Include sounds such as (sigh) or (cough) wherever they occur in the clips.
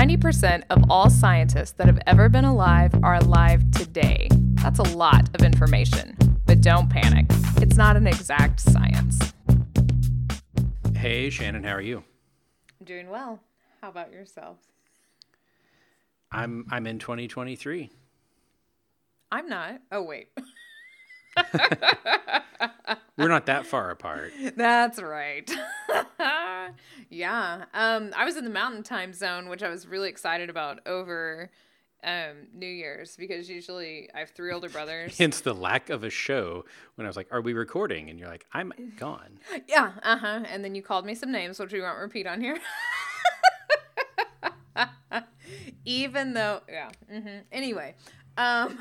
90% of all scientists that have ever been alive are alive today. That's a lot of information. But don't panic, it's not an exact science. Hey, Shannon, how are you? I'm doing well. How about yourself? I'm I'm in 2023. I'm not. Oh, wait. (laughs) We're not that far apart. (laughs) That's right. (laughs) yeah. Um, I was in the mountain time zone, which I was really excited about over um, New Year's because usually I have three older brothers. (laughs) Hence the lack of a show when I was like, Are we recording? And you're like, I'm gone. yeah. Uh huh. And then you called me some names, which we won't repeat on here. Even though, yeah. hmm Anyway, um,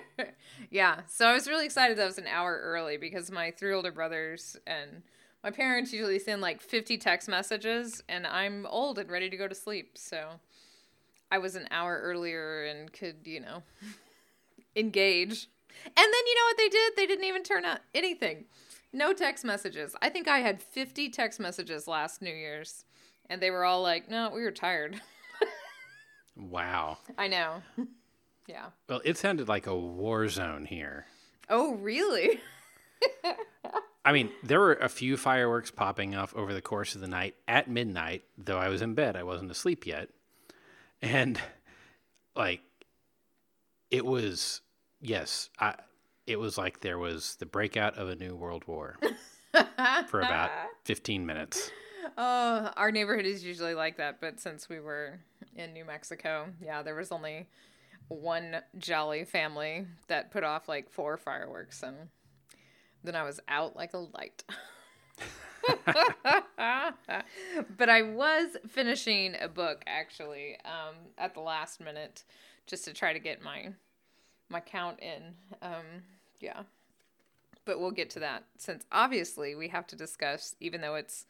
(laughs) yeah. So I was really excited that I was an hour early because my three older brothers and my parents usually send like 50 text messages, and I'm old and ready to go to sleep. So I was an hour earlier and could, you know, (laughs) engage. And then you know what they did? They didn't even turn out anything. No text messages. I think I had 50 text messages last New Year's, and they were all like, no, we were tired. (laughs) Wow. I know. Yeah. Well, it sounded like a war zone here. Oh, really? (laughs) I mean, there were a few fireworks popping off over the course of the night at midnight, though I was in bed. I wasn't asleep yet. And like it was yes, I it was like there was the breakout of a new world war for about (laughs) 15 minutes. Oh, our neighborhood is usually like that, but since we were in New Mexico, yeah, there was only one jolly family that put off like four fireworks, and then I was out like a light. (laughs) but I was finishing a book actually um, at the last minute just to try to get my my count in. Um, yeah, but we'll get to that since obviously we have to discuss, even though it's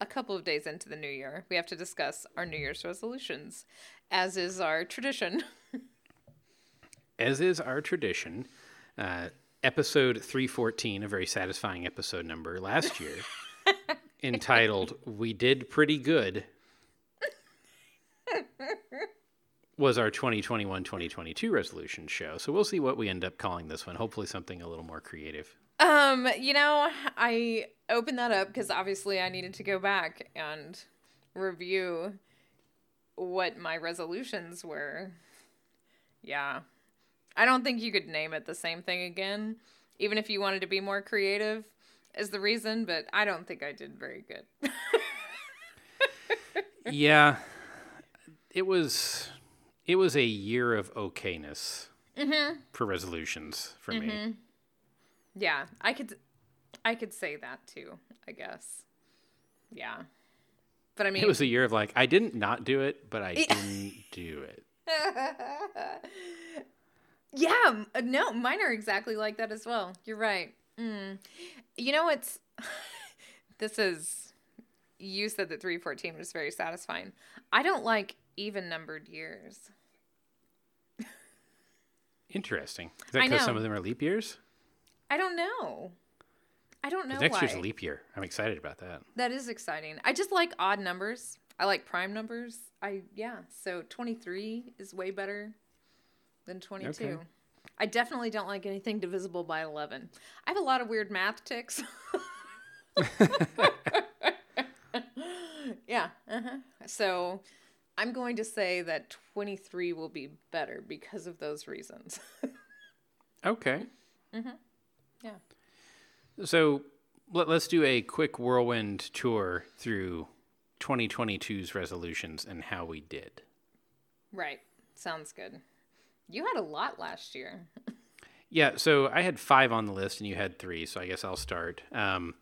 a couple of days into the new year, we have to discuss our New Year's resolutions, as is our tradition. (laughs) As is our tradition, uh, episode 314, a very satisfying episode number last year, (laughs) entitled We Did Pretty Good, was our 2021 2022 resolution show. So we'll see what we end up calling this one. Hopefully, something a little more creative. Um, you know, I opened that up because obviously I needed to go back and review what my resolutions were. Yeah. I don't think you could name it the same thing again, even if you wanted to be more creative, is the reason, but I don't think I did very good. (laughs) yeah. It was it was a year of okayness mm-hmm. for resolutions for me. Mm-hmm. yeah, I could I could say that too, I guess. Yeah. But I mean It was a year of like I didn't not do it, but I (laughs) didn't do it. (laughs) yeah, uh, no, mine are exactly like that as well. You're right. Mm. You know what's (laughs) this is you said that 314 was very satisfying. I don't like even numbered years. Interesting. Is that because some of them are leap years? I don't know. I don't know. next why. year's a leap year. I'm excited about that. That is exciting. I just like odd numbers. I like prime numbers. I yeah. So 23 is way better than 22. Okay. I definitely don't like anything divisible by 11. I have a lot of weird math ticks. (laughs) yeah. Uh-huh. So I'm going to say that 23 will be better because of those reasons. (laughs) Okay. yeah. So let, let's do a quick whirlwind tour through 2022's resolutions and how we did. Right. Sounds good. You had a lot last year. Yeah, so I had five on the list and you had three, so I guess I'll start. Um,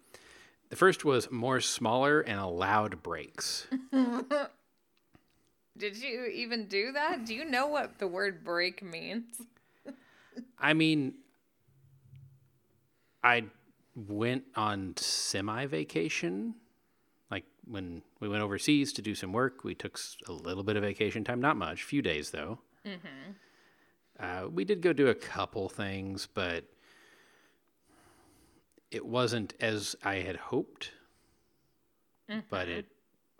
the first was more smaller and allowed breaks. (laughs) Did you even do that? Do you know what the word break means? (laughs) I mean, I went on semi vacation. Like when we went overseas to do some work, we took a little bit of vacation time, not much, few days though. Uh, we did go do a couple things, but it wasn't as I had hoped. But it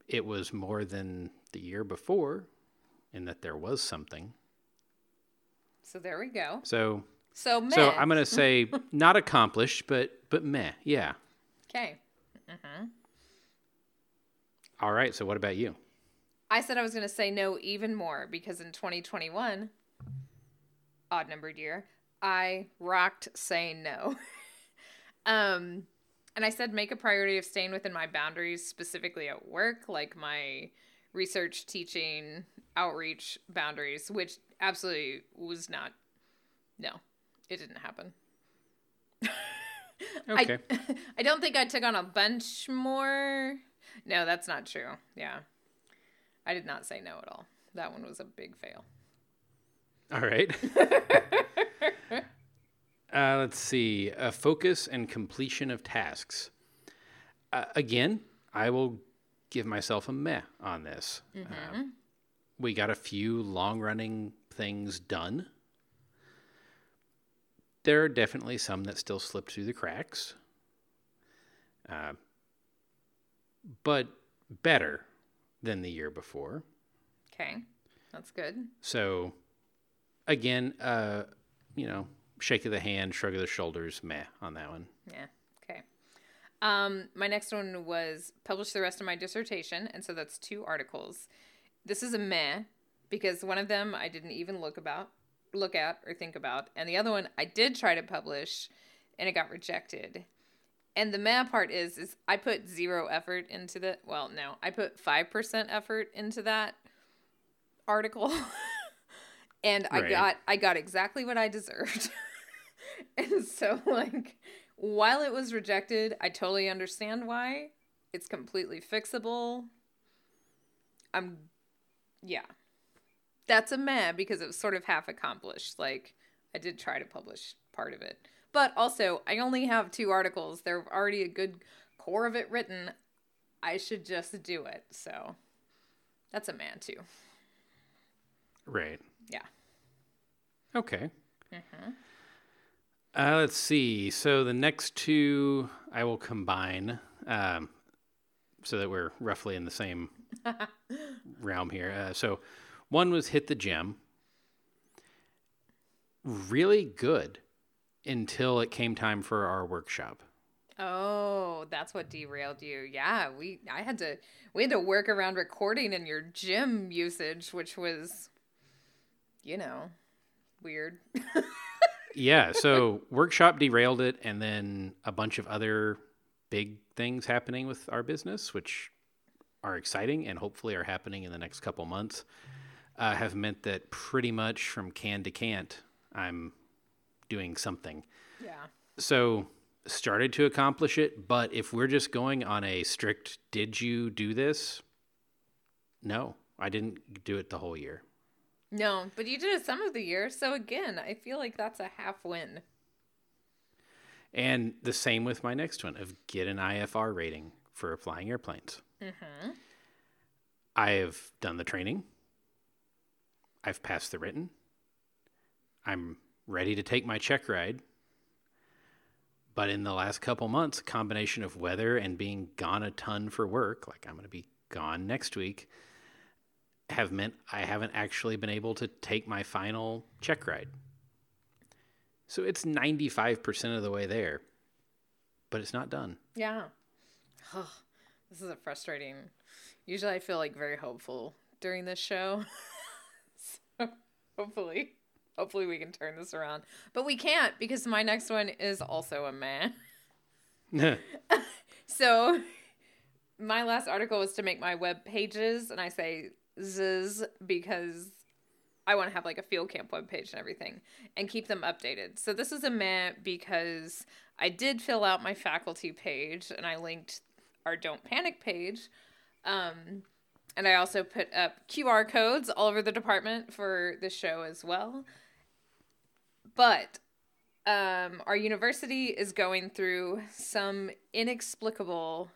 it was more than the year before, in that there was something. So there we go. So So meh. so I'm gonna (laughs) say not accomplished, but but meh. Yeah. Okay. All right. So what about you? I said I was going to say no even more because in 2021, odd numbered year, I rocked saying no. (laughs) um, and I said make a priority of staying within my boundaries, specifically at work, like my research, teaching, outreach boundaries, which absolutely was not. No, it didn't happen. (laughs) Okay. I, (laughs) I don't think I took on a bunch more. No, that's not true. Yeah. I did not say no at all. That one was a big fail. All right. (laughs) uh, let's see. Uh, focus and completion of tasks. Uh, again, I will give myself a meh on this. Um, we got a few long running things done. There are definitely some that still slipped through the cracks. Uh, but better than the year before. Okay. That's good. So, again, uh, you know, shake of the hand, shrug of the shoulders, meh on that one. Yeah. Okay. Um, my next one was publish the rest of my dissertation, and so that's two articles. This is a meh because one of them I didn't even look about, look at or think about, and the other one I did try to publish, and it got rejected. And the meh part is, is I put zero effort into the. Well, no, I put five percent effort into that article, (laughs) and I got I got exactly what I deserved. (laughs) and so, like, while it was rejected, I totally understand why. It's completely fixable. I'm, yeah. That's a meh because it was sort of half accomplished. Like, I did try to publish part of it. But also, I only have two articles. There's already a good core of it written. I should just do it. So, that's a man, too. Right. Yeah. Okay. Uh, let's see. So the next two I will combine um, so that we're roughly in the same (laughs) realm here. Uh, so one was hit the gym. Really good until it came time for our workshop. Oh, that's what derailed you. Yeah, we I had to we had to work around recording in your gym usage, which was you know, weird. Yeah, (laughs) so workshop derailed it, and then a bunch of other big things happening with our business, which are exciting and hopefully are happening in the next couple months, uh, have meant that pretty much from can to can't, I'm doing something. yeah. So started to accomplish it, but if we're just going on a strict, did you do this? No, I didn't do it the whole year. No, but you did it some of the year, so again, I feel like that's a half win. And the same with my next one of get an IFR rating for flying airplanes. Mm-hmm. I have done the training. I've passed the written. I'm ready to take my check ride. But in the last couple months, a combination of weather and being gone a ton for work, like I'm going to be gone next week, have meant I haven't actually been able to take my final check ride. So it's 95% of the way there, but it's not done. Yeah. this is a frustrating. Usually I feel like very hopeful during this show. (laughs) so hopefully hopefully we can turn this around. But we can't because my next one is also a man. (laughs) (laughs) So my last article was to make my web pages and I say because I want to have like a field camp web page and everything and keep them updated. So this is a meh because I did fill out my faculty page and I linked our don't panic page. Um, and I also put up QR codes all over the department for the show as well. But um, our university is going through some inexplicable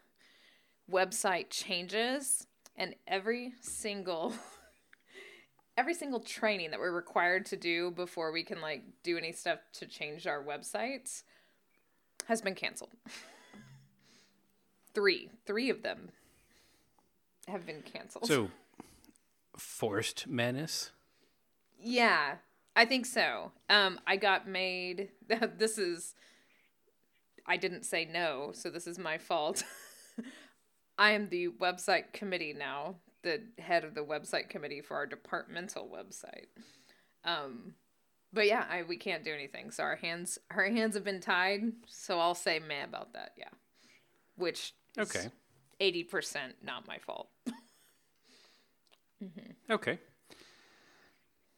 website changes, and every single (laughs) every single training that we're required to do before we can like do any stuff to change our websites has been canceled. (laughs) three, three of them have been canceled. So forced menace. Yeah, I think so. Um, I got made. (laughs) This is. I didn't say no, so this is my fault. I am the website committee now, the head of the website committee for our departmental website. Um, but yeah, I, we can't do anything. So our hands, our hands have been tied. So I'll say meh about that. Yeah, which Okay. eighty percent not my fault. (laughs) Okay.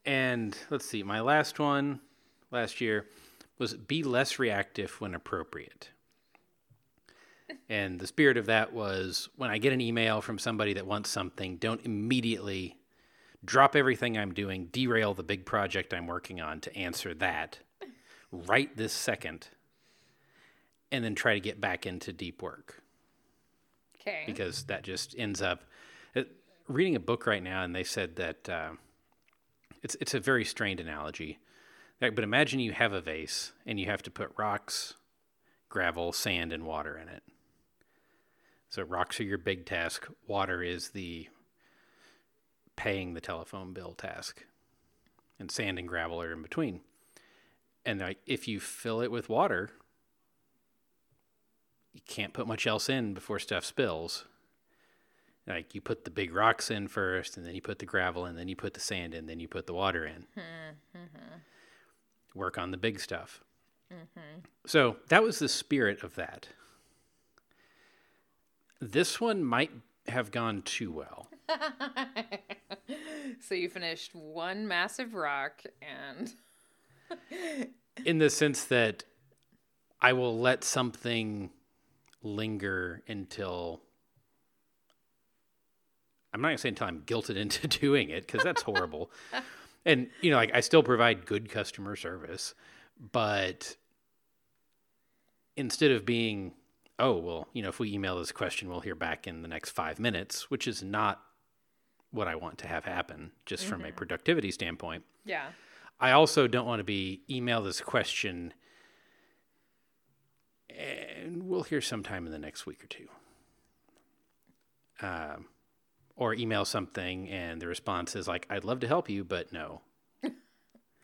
And let's see, my last one last year was be less reactive when appropriate. And the spirit of that was when I get an email from somebody that wants something, don't immediately drop everything I'm doing, derail the big project I'm working on to answer that right this second, and then try to get back into deep work. Okay. because that just ends up it, reading a book right now and they said that uh, it's it's a very strained analogy. But imagine you have a vase and you have to put rocks gravel sand and water in it so rocks are your big task water is the paying the telephone bill task and sand and gravel are in between and like if you fill it with water you can't put much else in before stuff spills. Like you put the big rocks in first, and then you put the gravel, and then you put the sand in, then you put the water in. Mm-hmm. Work on the big stuff. Mm-hmm. So that was the spirit of that. This one might have gone too well. (laughs) so you finished one massive rock and (laughs) in the sense that I will let something linger until I'm not gonna say until I'm guilted (laughs) into doing it because that's horrible. and you know, like I still provide good customer service, but instead of being, oh well, you know, if we email this question, we'll hear back in the next five minutes, which is not what I want to have happen, just from a productivity standpoint. yeah. I also don't want to be email this question and we'll hear sometime in the next week or two. Um, or email something and the response is like, I'd love to help you, but no. (laughs)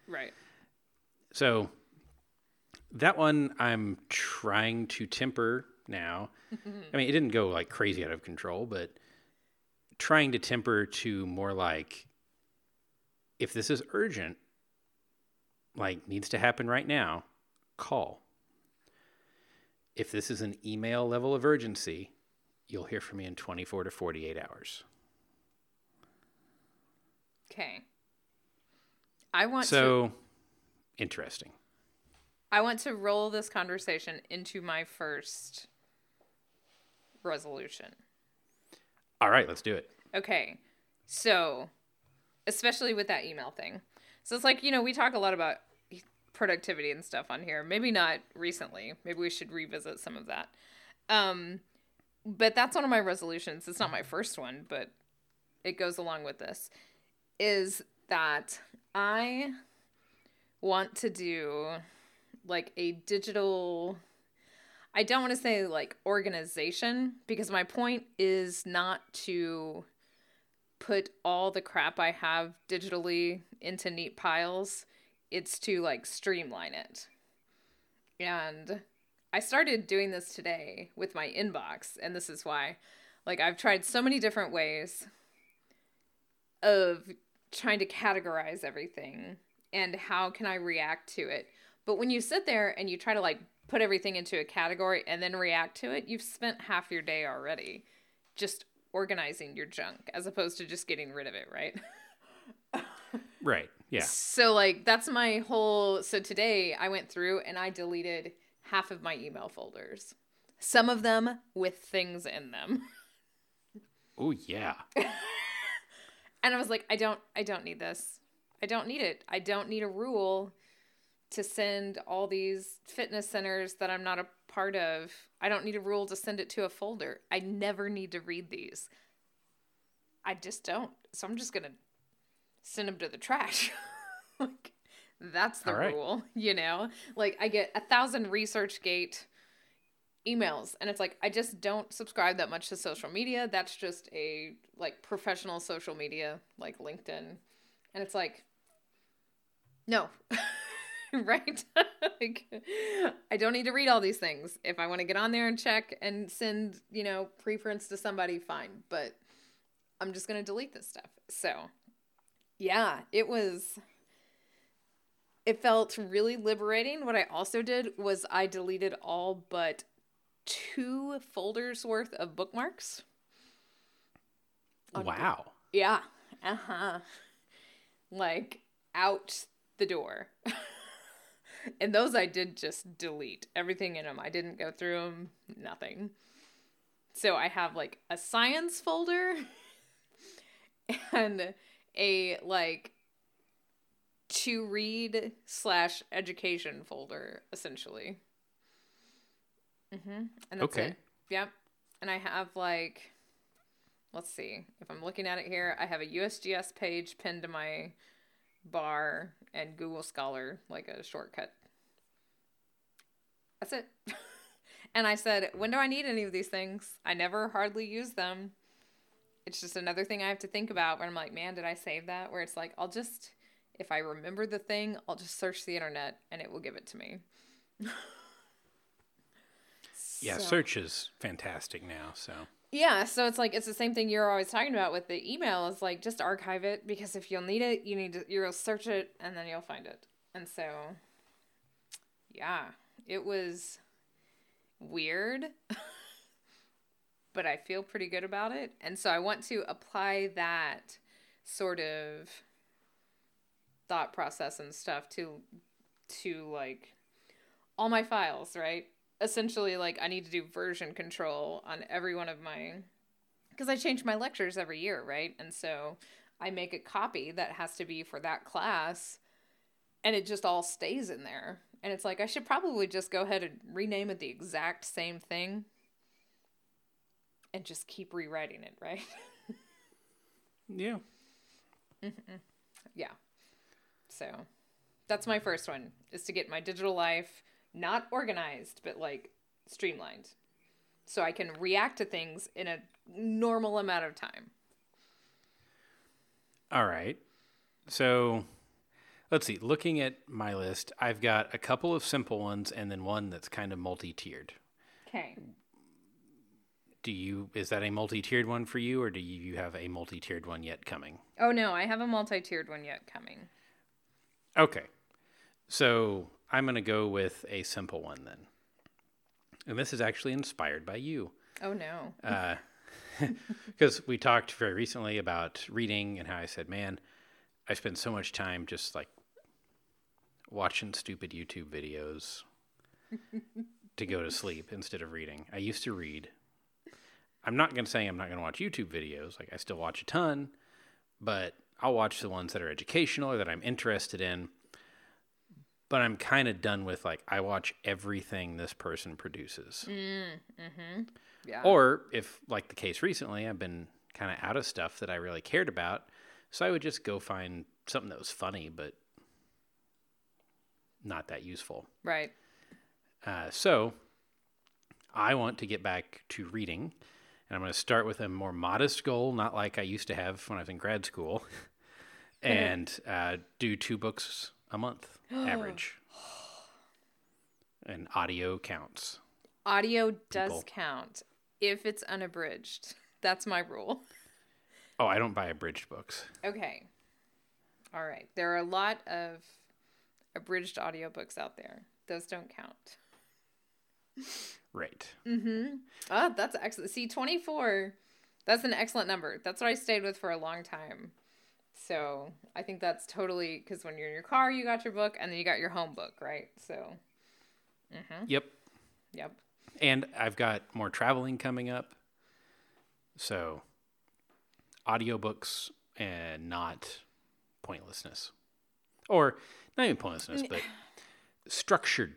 Right. So that one I'm trying to temper now. I mean, it didn't go like crazy out of control, but trying to temper to more like if this is urgent, like needs to happen right now, call. If this is an email level of urgency, you'll hear from me in 24 to 48 hours. Okay. I want to So interesting. I want to roll this conversation into my first resolution. All right, let's do it. Okay. So, especially with that email thing. So it's like, you know, we talk a lot about productivity and stuff on here. Maybe not recently. Maybe we should revisit some of that. Um but that's one of my resolutions. It's not my first one, but it goes along with this. Is that I want to do like a digital I don't want to say like organization because my point is not to put all the crap I have digitally into neat piles. It's to like streamline it. And I started doing this today with my inbox, and this is why. Like, I've tried so many different ways of trying to categorize everything and how can I react to it. But when you sit there and you try to like put everything into a category and then react to it, you've spent half your day already just organizing your junk as opposed to just getting rid of it, right? (laughs) Right. Yeah. So like that's my whole so today I went through and I deleted half of my email folders. Some of them with things in them. Oh, yeah. (laughs) And I was like I don't I don't need this. I don't need it. I don't need a rule to send all these fitness centers that I'm not a part of. I don't need a rule to send it to a folder. I never need to read these. I just don't. So I'm just going to send them to the trash. (laughs) like that's the right. rule, (laughs) you know? Like I get a thousand ResearchGate emails and it's like I just don't subscribe that much to social media. That's just a like professional social media like LinkedIn. And it's like no. (laughs) (laughs) right? like I don't need to read all these things. If I want to get on there and check and send, you know, preprints to somebody, fine. But I'm just going to delete this stuff. So, yeah, it was it felt really liberating. What I also did was I deleted all but two folders worth of bookmarks. Wow. Yeah. Uh huh. Like out the door. (laughs) and those I did just delete everything in them. I didn't go through them, nothing. So I have like a science folder (laughs) and a like to read slash education folder essentially. Mm-hmm. And that's Okay. it. Yep. And I have like, let's see, if I'm looking at it here, I have a USGS page pinned to my bar and Google Scholar, like a shortcut. That's it. (laughs) and I said, when do I need any of these things? I never hardly use them. It's just another thing I have to think about where I'm like, man, did I save that? Where it's like, I'll just, if I remember the thing, I'll just search the internet and it will give it to me. (laughs) Yeah, So- search is fantastic now. So Yeah, so it's like it's the same thing you're always talking about with the email. It's like just archive it because if you'll need it, you need to you'll search it and then you'll find it. And so yeah, it was weird. (laughs) but I feel pretty good about it. And so I want to apply that sort of thought process and stuff to to like all my files, right? Essentially like I need to do version control on every one of my because I change my lectures every year, right? And so I make a copy that has to be for that class and it just all stays in there. And it's like I should probably just go ahead and rename it the exact same thing and just keep rewriting it, right? (laughs) yeah, mm-hmm. yeah. So that's my first one is to get my digital life not organized, but like streamlined. So I can react to things in a normal amount of time. All right. So let's see. Looking at my list, I've got a couple of simple ones and then one that's kind of multi-tiered. Okay. Do you is that a multi-tiered one for you or do you have a multi-tiered one yet coming? Oh no, I have a multi-tiered one yet coming. Okay. So I'm going to go with a simple one then. And this is actually inspired by you. Oh no. Uh, (laughs) because we talked very recently about reading and how I said, man, I spend so much time just like watching stupid YouTube videos (laughs) to go to sleep instead of reading. I used to read. I'm not going to say I'm not going to watch YouTube videos. Like I still watch a ton, but I'll watch the ones that are educational or that I'm interested in. But I'm kind of done with like I watch everything this person produces. Yeah. Or if, like the case recently, I've been kind of out of stuff that I really cared about, so I would just go find something that was funny but not that useful. right. Uh, so I want to get back to reading, and I'm going to start with a more modest goal, not like I used to have when I was in grad school, (laughs) and uh, do two books a month (gasps) average. And audio counts. Audio does People. count if it's unabridged. That's my rule. Oh, I don't buy abridged books. Okay. All right. There are a lot of abridged audiobooks out there. Those don't count. Right. Mm-hmm. Oh, that's excellent. See, 24, that's an excellent number. That's what I stayed with for a long time. So I think that's totally because when you're in your car, you got your book, and then you got your home book, right? So, mm-hmm. Yep. yep. And I've got more traveling coming up. So, audiobooks and not pointlessness. Or not even pointlessness, but structured.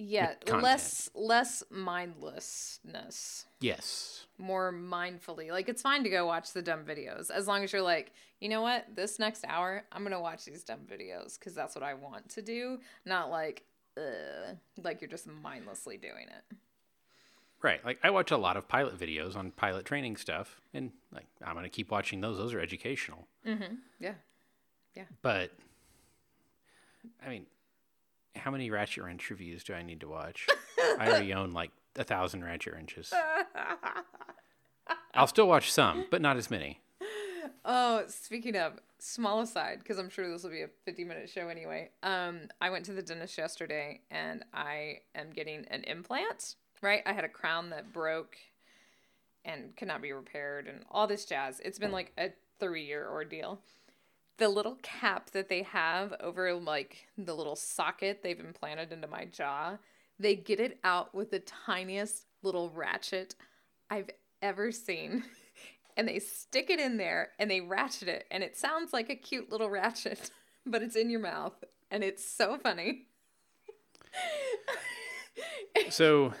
Yeah, less less mindlessness. Yes. more mindfully. Like it's fine to go watch the dumb videos as long as you're like, you know what, this next hour I'm gonna watch these dumb videos because that's what I want to do. Not like, uh, like you're just mindlessly doing it. Right. Like I watch a lot of pilot videos on pilot training stuff, and like I'm gonna keep watching those. Those are educational. Mm-hmm. Yeah yeah. But I mean, how many Ratchet Wrench reviews do I need to watch? I already own like a thousand Ratchet Wrenches. I'll still watch some, but not as many. Oh, speaking of small aside, because I'm sure this will be a 50 minute show anyway. Um, I went to the dentist yesterday and I am getting an implant. Right, I had a crown that broke and could not be repaired, and all this jazz. It's been like a three year ordeal. The little cap that they have over like the little socket they've implanted into my jaw, they get it out with the tiniest little ratchet I've ever seen. (laughs) and they stick it in there and they ratchet it. And it sounds like a cute little ratchet (laughs) but it's in your mouth. And it's so funny. (laughs) So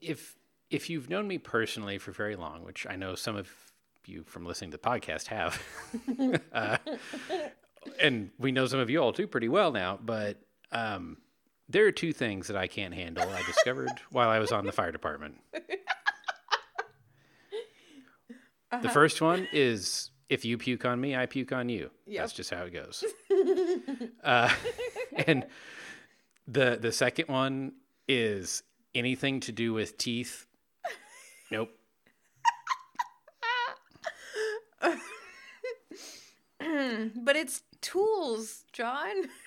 if if you've known me personally for very long, which I know some of you from listening to the podcast have, (laughs) uh, and we know some of you all too pretty well now, but um, there are two things that I can't handle. I discovered (laughs) while I was on the fire department. The first one is if you puke on me, I puke on you. Yep. That's just how it goes. uh, and the the second one is anything to do with teeth. Nope. Mm, but it's tools john. (laughs)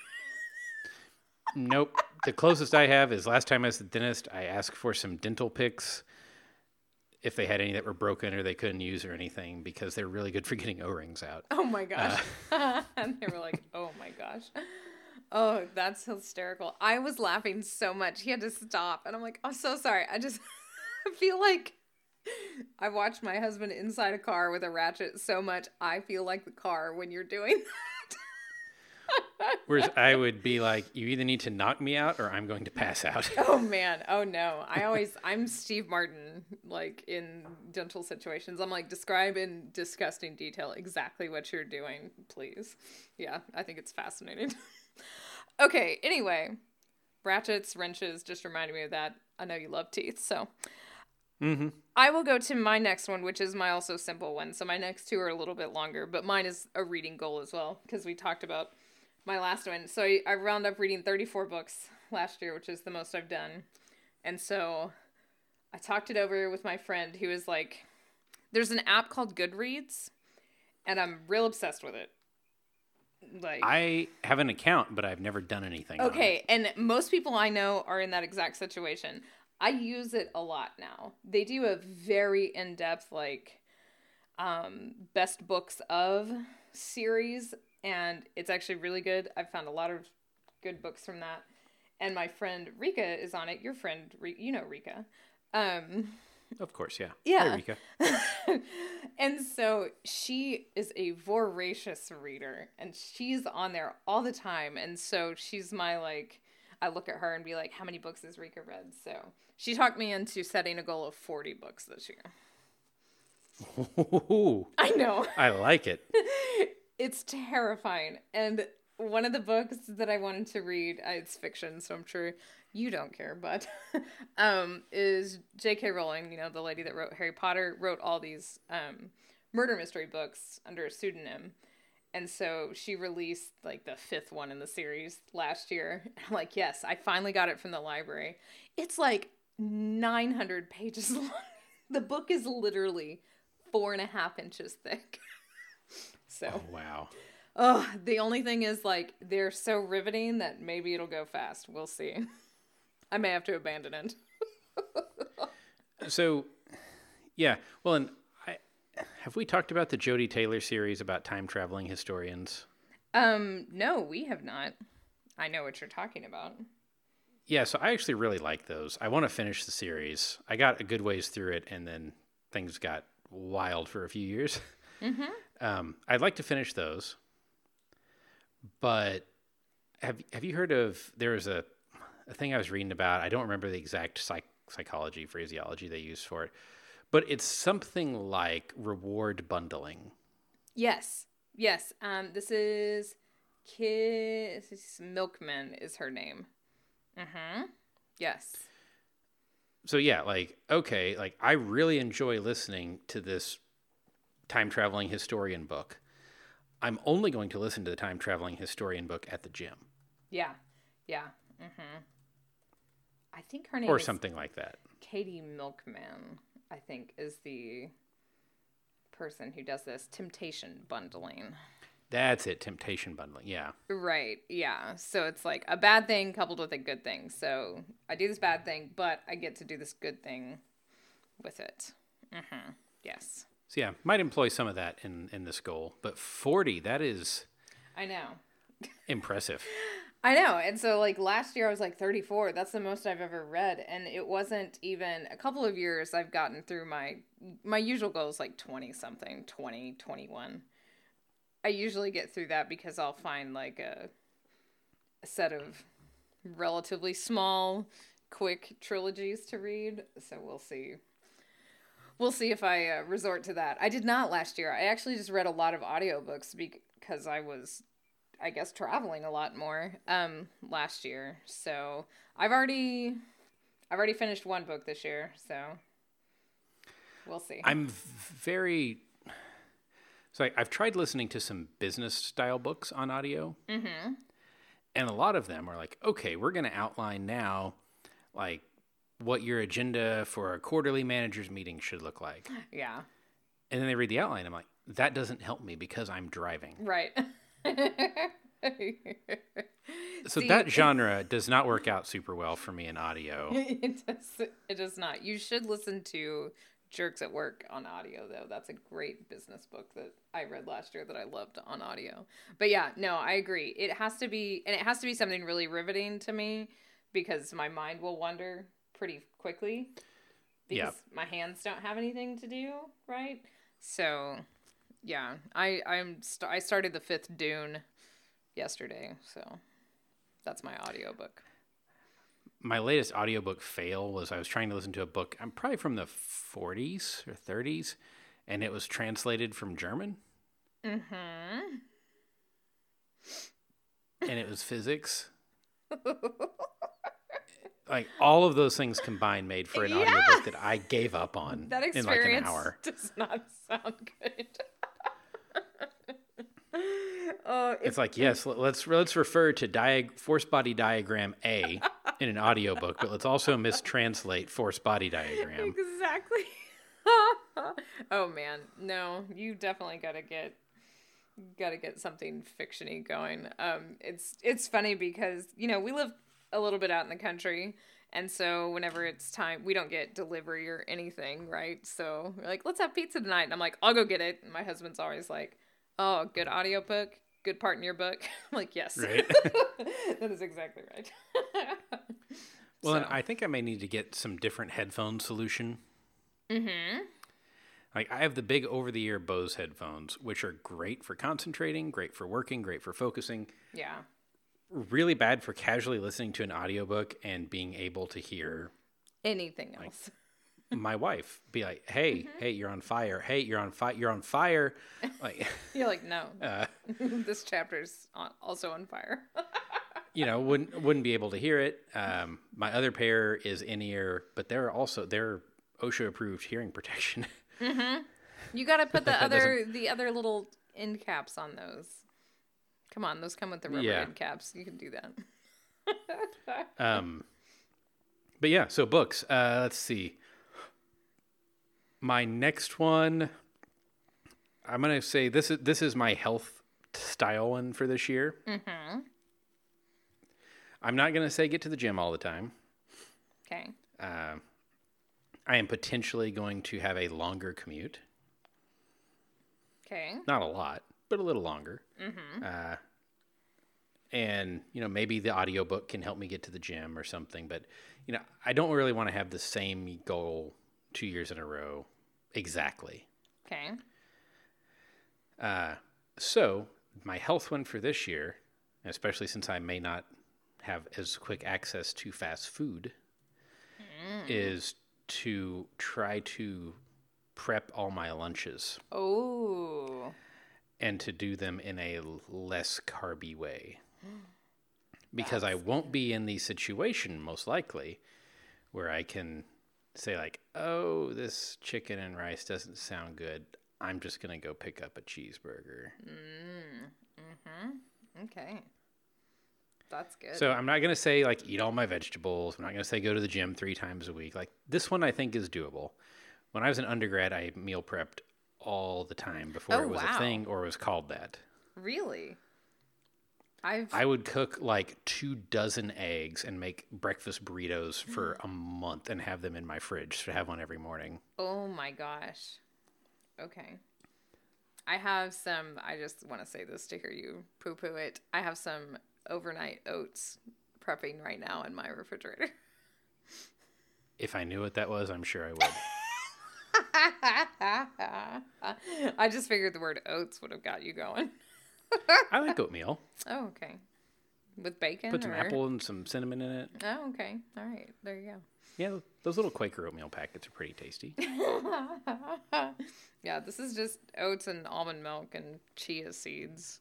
Nope. The closest I have is last time I was the dentist, I asked for some dental picks if they had any that were broken or they couldn't use or anything because they're really good for getting O-rings out. oh my gosh. Uh, and (laughs) they were like oh my gosh. Oh that's hysterical. I was laughing so much. He had to stop and i'm like i'm so sorry. I just (laughs) feel like i watched my husband inside a car with a ratchet so much i feel like the car when you're doing that. Whereas I would be (laughs) like, you either need to knock me out or I'm going to pass out. (laughs) Oh man. Oh no. I always I'm Steve Martin like in dental situations. I'm like describe in disgusting detail exactly what you're doing, please. Yeah, I think it's fascinating. (laughs) okay, anyway. Ratchets, wrenches just reminded me of that. I know you love teeth, so hmm I will go to my next one, which is my also simple one. So my next two are a little bit longer, but mine is a reading goal as well because we talked about my last one. So I, I round up reading 34 books last year, which is the most I've done. And so I talked it over with my friend who was like, there's an app called Goodreads, and I'm real obsessed with it. Like, I have an account, but I've never done anything. on it. Okay, and most people I know are in that exact situation. I use it a lot now. They do a very in-depth like um best books of series and it's actually really good. I've found a lot of good books from that. And my friend Rika is on it. Your friend, you know Rika. Um Of course, yeah. Yeah. Hi, Rika. (laughs) and so she is a voracious reader and she's on there all the time. And so she's my like, I look at her and be like, how many books has Rika read? So she talked me into setting a goal of 40 books this year. Ooh, I know. I like it. (laughs) it's terrifying. And one of the books that I wanted to read, it's fiction, so I'm sure you don't care, but (laughs) um, is J.K. Rowling, you know, the lady that wrote Harry Potter, wrote all these um, murder mystery books under a pseudonym. And so she released like the fifth one in the series last year. (laughs) I'm like, yes, I finally got it from the library. It's like 900 pages (laughs) long. the book is literally four and a half inches thick. (laughs) so. Oh, wow. Oh, the only thing is like they're so riveting that maybe it'll go fast. We'll see. I may have to abandon it. So, yeah. Well, and have we talked about the Jodie Taylor series about time traveling historians? Um, no, we have not. I know what you're talking about. Yeah, so I actually really like those. I want to finish the series. I got a good ways through it, and then things got wild for a few years. Mm-hmm. (laughs) Um, I'd like to finish those, but have have you heard of? There was a a thing I was reading about. I don't remember the exact psych, psychology phraseology they use for it, but it's something like reward bundling. Yes, yes. Um, this is Kiss Milkman is her name. Mm-hmm. Yes. So yeah, like okay, like I really enjoy listening to this time traveling historian book. I'm only going to listen to the time traveling historian book at the gym Yeah. Yeah. Mm-hmm. I think her name or is something like that. Katy Milkman. I think is the person who does this temptation bundling. That's it, temptation bundling. Yeah. Right. Yeah. So it's like a bad thing coupled with a good thing. So I do this bad thing, but I get to do this good thing with it. Mm-hmm. Yes. So yeah, might employ some of that in in this goal, but 40, that is I know. impressive. (laughs) I know. And so like last year I was like 34. That's the most I've ever read and it wasn't even a couple of years I've gotten through my my usual goal is like 20 something, 20, 21. I usually get through that because I'll find like a a set of relatively small quick trilogies to read. So we'll see. We'll see if I uh, resort to that. I did not last year. I actually just read a lot of audiobooks because I was I guess traveling a lot more um last year. So I've already I've already finished one book this year, so we'll see. I'm very so like, I've tried listening to some business style books on audio, mm-hmm. and a lot of them are like, okay, we're going to outline now, like what your agenda for a quarterly managers meeting should look like, yeah. and then they read the outline. I'm like, that doesn't help me because I'm driving. Right. (laughs) So See, that genre does not work out super well for me in audio. (laughs) it does it does not. You should listen to Jerks at Work on audio though. That's a great business book that I read last year that I loved on audio. But yeah, no, I agree. It has to be and it has to be something really riveting to me because my mind will wander pretty quickly because Yeah. my hands don't have anything to do, right? So, yeah, I I'm st- I started the 5th Dune yesterday, so that's my audiobook. My latest audiobook fail was I was trying to listen to a book, I'm probably from the 40s or 30s, and it was translated from German. Mm-hmm. and it was physics. (laughs) like all of those things combined made for an Yeah. audiobook that I gave up on That in like an experience hour. does not sound good. (laughs) oh, It's like, yes, let- let's let's refer to diag- force body diagram A in an audiobook, but let's also mistranslate force body diagram. exactly. (laughs) oh man, no, you definitely got to get got to get something fictiony going. Um, it's it's funny because you know we live a little bit out in the country, and so whenever it's time, we don't get delivery or anything, right? So we're like, let's have pizza tonight, and I'm like, I'll go get it. And my husband's always like, oh, good audiobook, good part in your book. (laughs) I'm like, yes, Right. (laughs) that is exactly right. (laughs) Well, and I think I may need to get some different headphone solution. mm-hmm. Like I have the big over the ear Bose headphones, which are great for concentrating, great for working, great for focusing. Yeah. Really bad for casually listening to an audiobook and being able to hear Anything else? My wife be like, "Hey, Mm-hmm. hey, you're on fire. Hey, you're on fire. You're on fire." Like, (laughs) You're like, no, (laughs) uh, (laughs) this chapter's on, also on fire. you know, wouldn't wouldn't be able to hear it. Um, my other pair is in ear, but they're also they're OSHA approved hearing protection. you got to put the other the other little end caps on those. Come on, those come with the rubber Yeah. end caps. You can do that. Um, but yeah, so books. Uh, let's see. My next one, I'm gonna say this is this is my health style one for this year. Mm-hmm. I'm not gonna say get to the gym all the time. Okay. Uh, I am potentially going to have a longer commute. Okay. Not a lot, but a little longer. Uh, and, you know, maybe the audiobook can help me get to the gym or something. But, you know, I don't really want to have the same goal two years in a row exactly. Okay. Uh, so, my health one for this year, especially since I may not have as quick access to fast food, is to try to prep all my lunches Oh. and to do them in a less carby way. (gasps) because I won't be in the situation most likely where I can say like, "Oh, this chicken and rice doesn't sound good. I'm just going to go pick up a cheeseburger." Mm. Hmm. Okay. That's good. So I'm not going to say like eat all my vegetables. I'm not going to say go to the gym 3 times a week. Like this one I think is doable. When I was an undergrad, I meal prepped all the time before Oh, it was wow. a thing or it was called that. really? I've I would cook like two dozen eggs and make breakfast burritos for mm-hmm. a month and have them in my fridge to have one every morning. Oh my gosh. Okay. I have some, I just want to say this to hear you poo poo it. I have some overnight oats prepping right now in my refrigerator. (laughs) If I knew what that was, I'm sure I would. (laughs) I just figured the word oats would have got you going. I like oatmeal. (laughs) Oh, okay. With bacon? Put some or- apple and some cinnamon in it. Oh, okay. All right. There you go. Yeah, those little Quaker oatmeal packets are pretty tasty. (laughs) yeah, this is just oats and almond milk and chia seeds.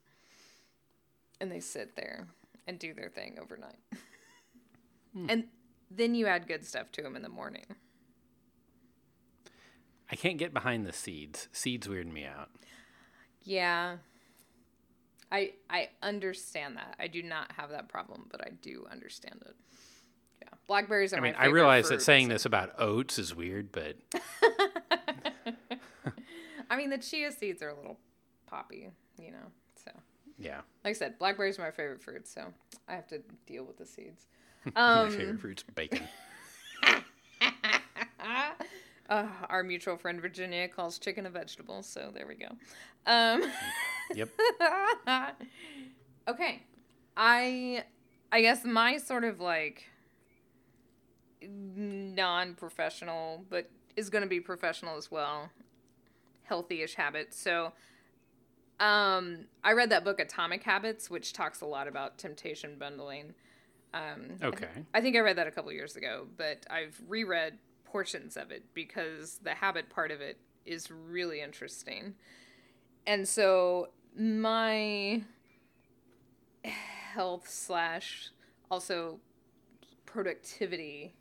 And they sit there and do their thing overnight. Hmm. And then you add good stuff to them in the morning. I can't get behind the seeds. Seeds weird me out. Yeah. I I understand that. I do not have that problem, but I do understand it. Yeah. Blackberries are I my mean, I realize that saying so- this about oats is weird, but (laughs) I mean, the chia seeds are a little poppy, you know. So, yeah. like I said, blackberries are my favorite fruit, so I have to deal with the seeds. (laughs) My Um, favorite fruit's bacon. (laughs) uh, our mutual friend Virginia calls chicken a vegetable, so there we go. Um, (laughs) Yep. (laughs) okay, I I guess my sort of like non-professional, but is going to be professional as well, healthy-ish habits. So, um, I read that book Atomic Habits, which talks a lot about temptation bundling. Um, Okay. I think I read that a couple years ago, but I've reread portions of it because the habit part of it is really interesting. And so my health slash also productivity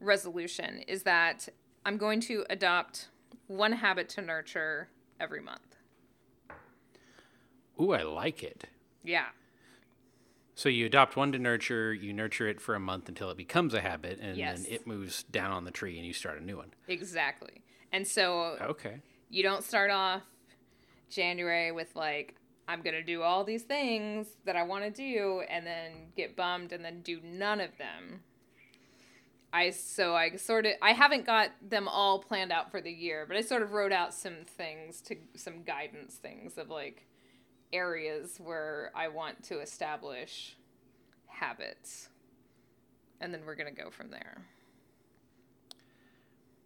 resolution is that I'm going to adopt one habit to nurture every month. Ooh, I like it. Yeah. So you adopt one to nurture, you nurture it for a month until it becomes a habit, and Yes. then it moves down on the tree and you start a new one. Exactly. And so Okay. you don't start off January with like I'm gonna do all these things that I want to do, and then get bummed, and then do none of them. I so I sort of I haven't got them all planned out for the year, but I sort of wrote out some things to some guidance things of like areas where I want to establish habits, and then we're gonna go from there.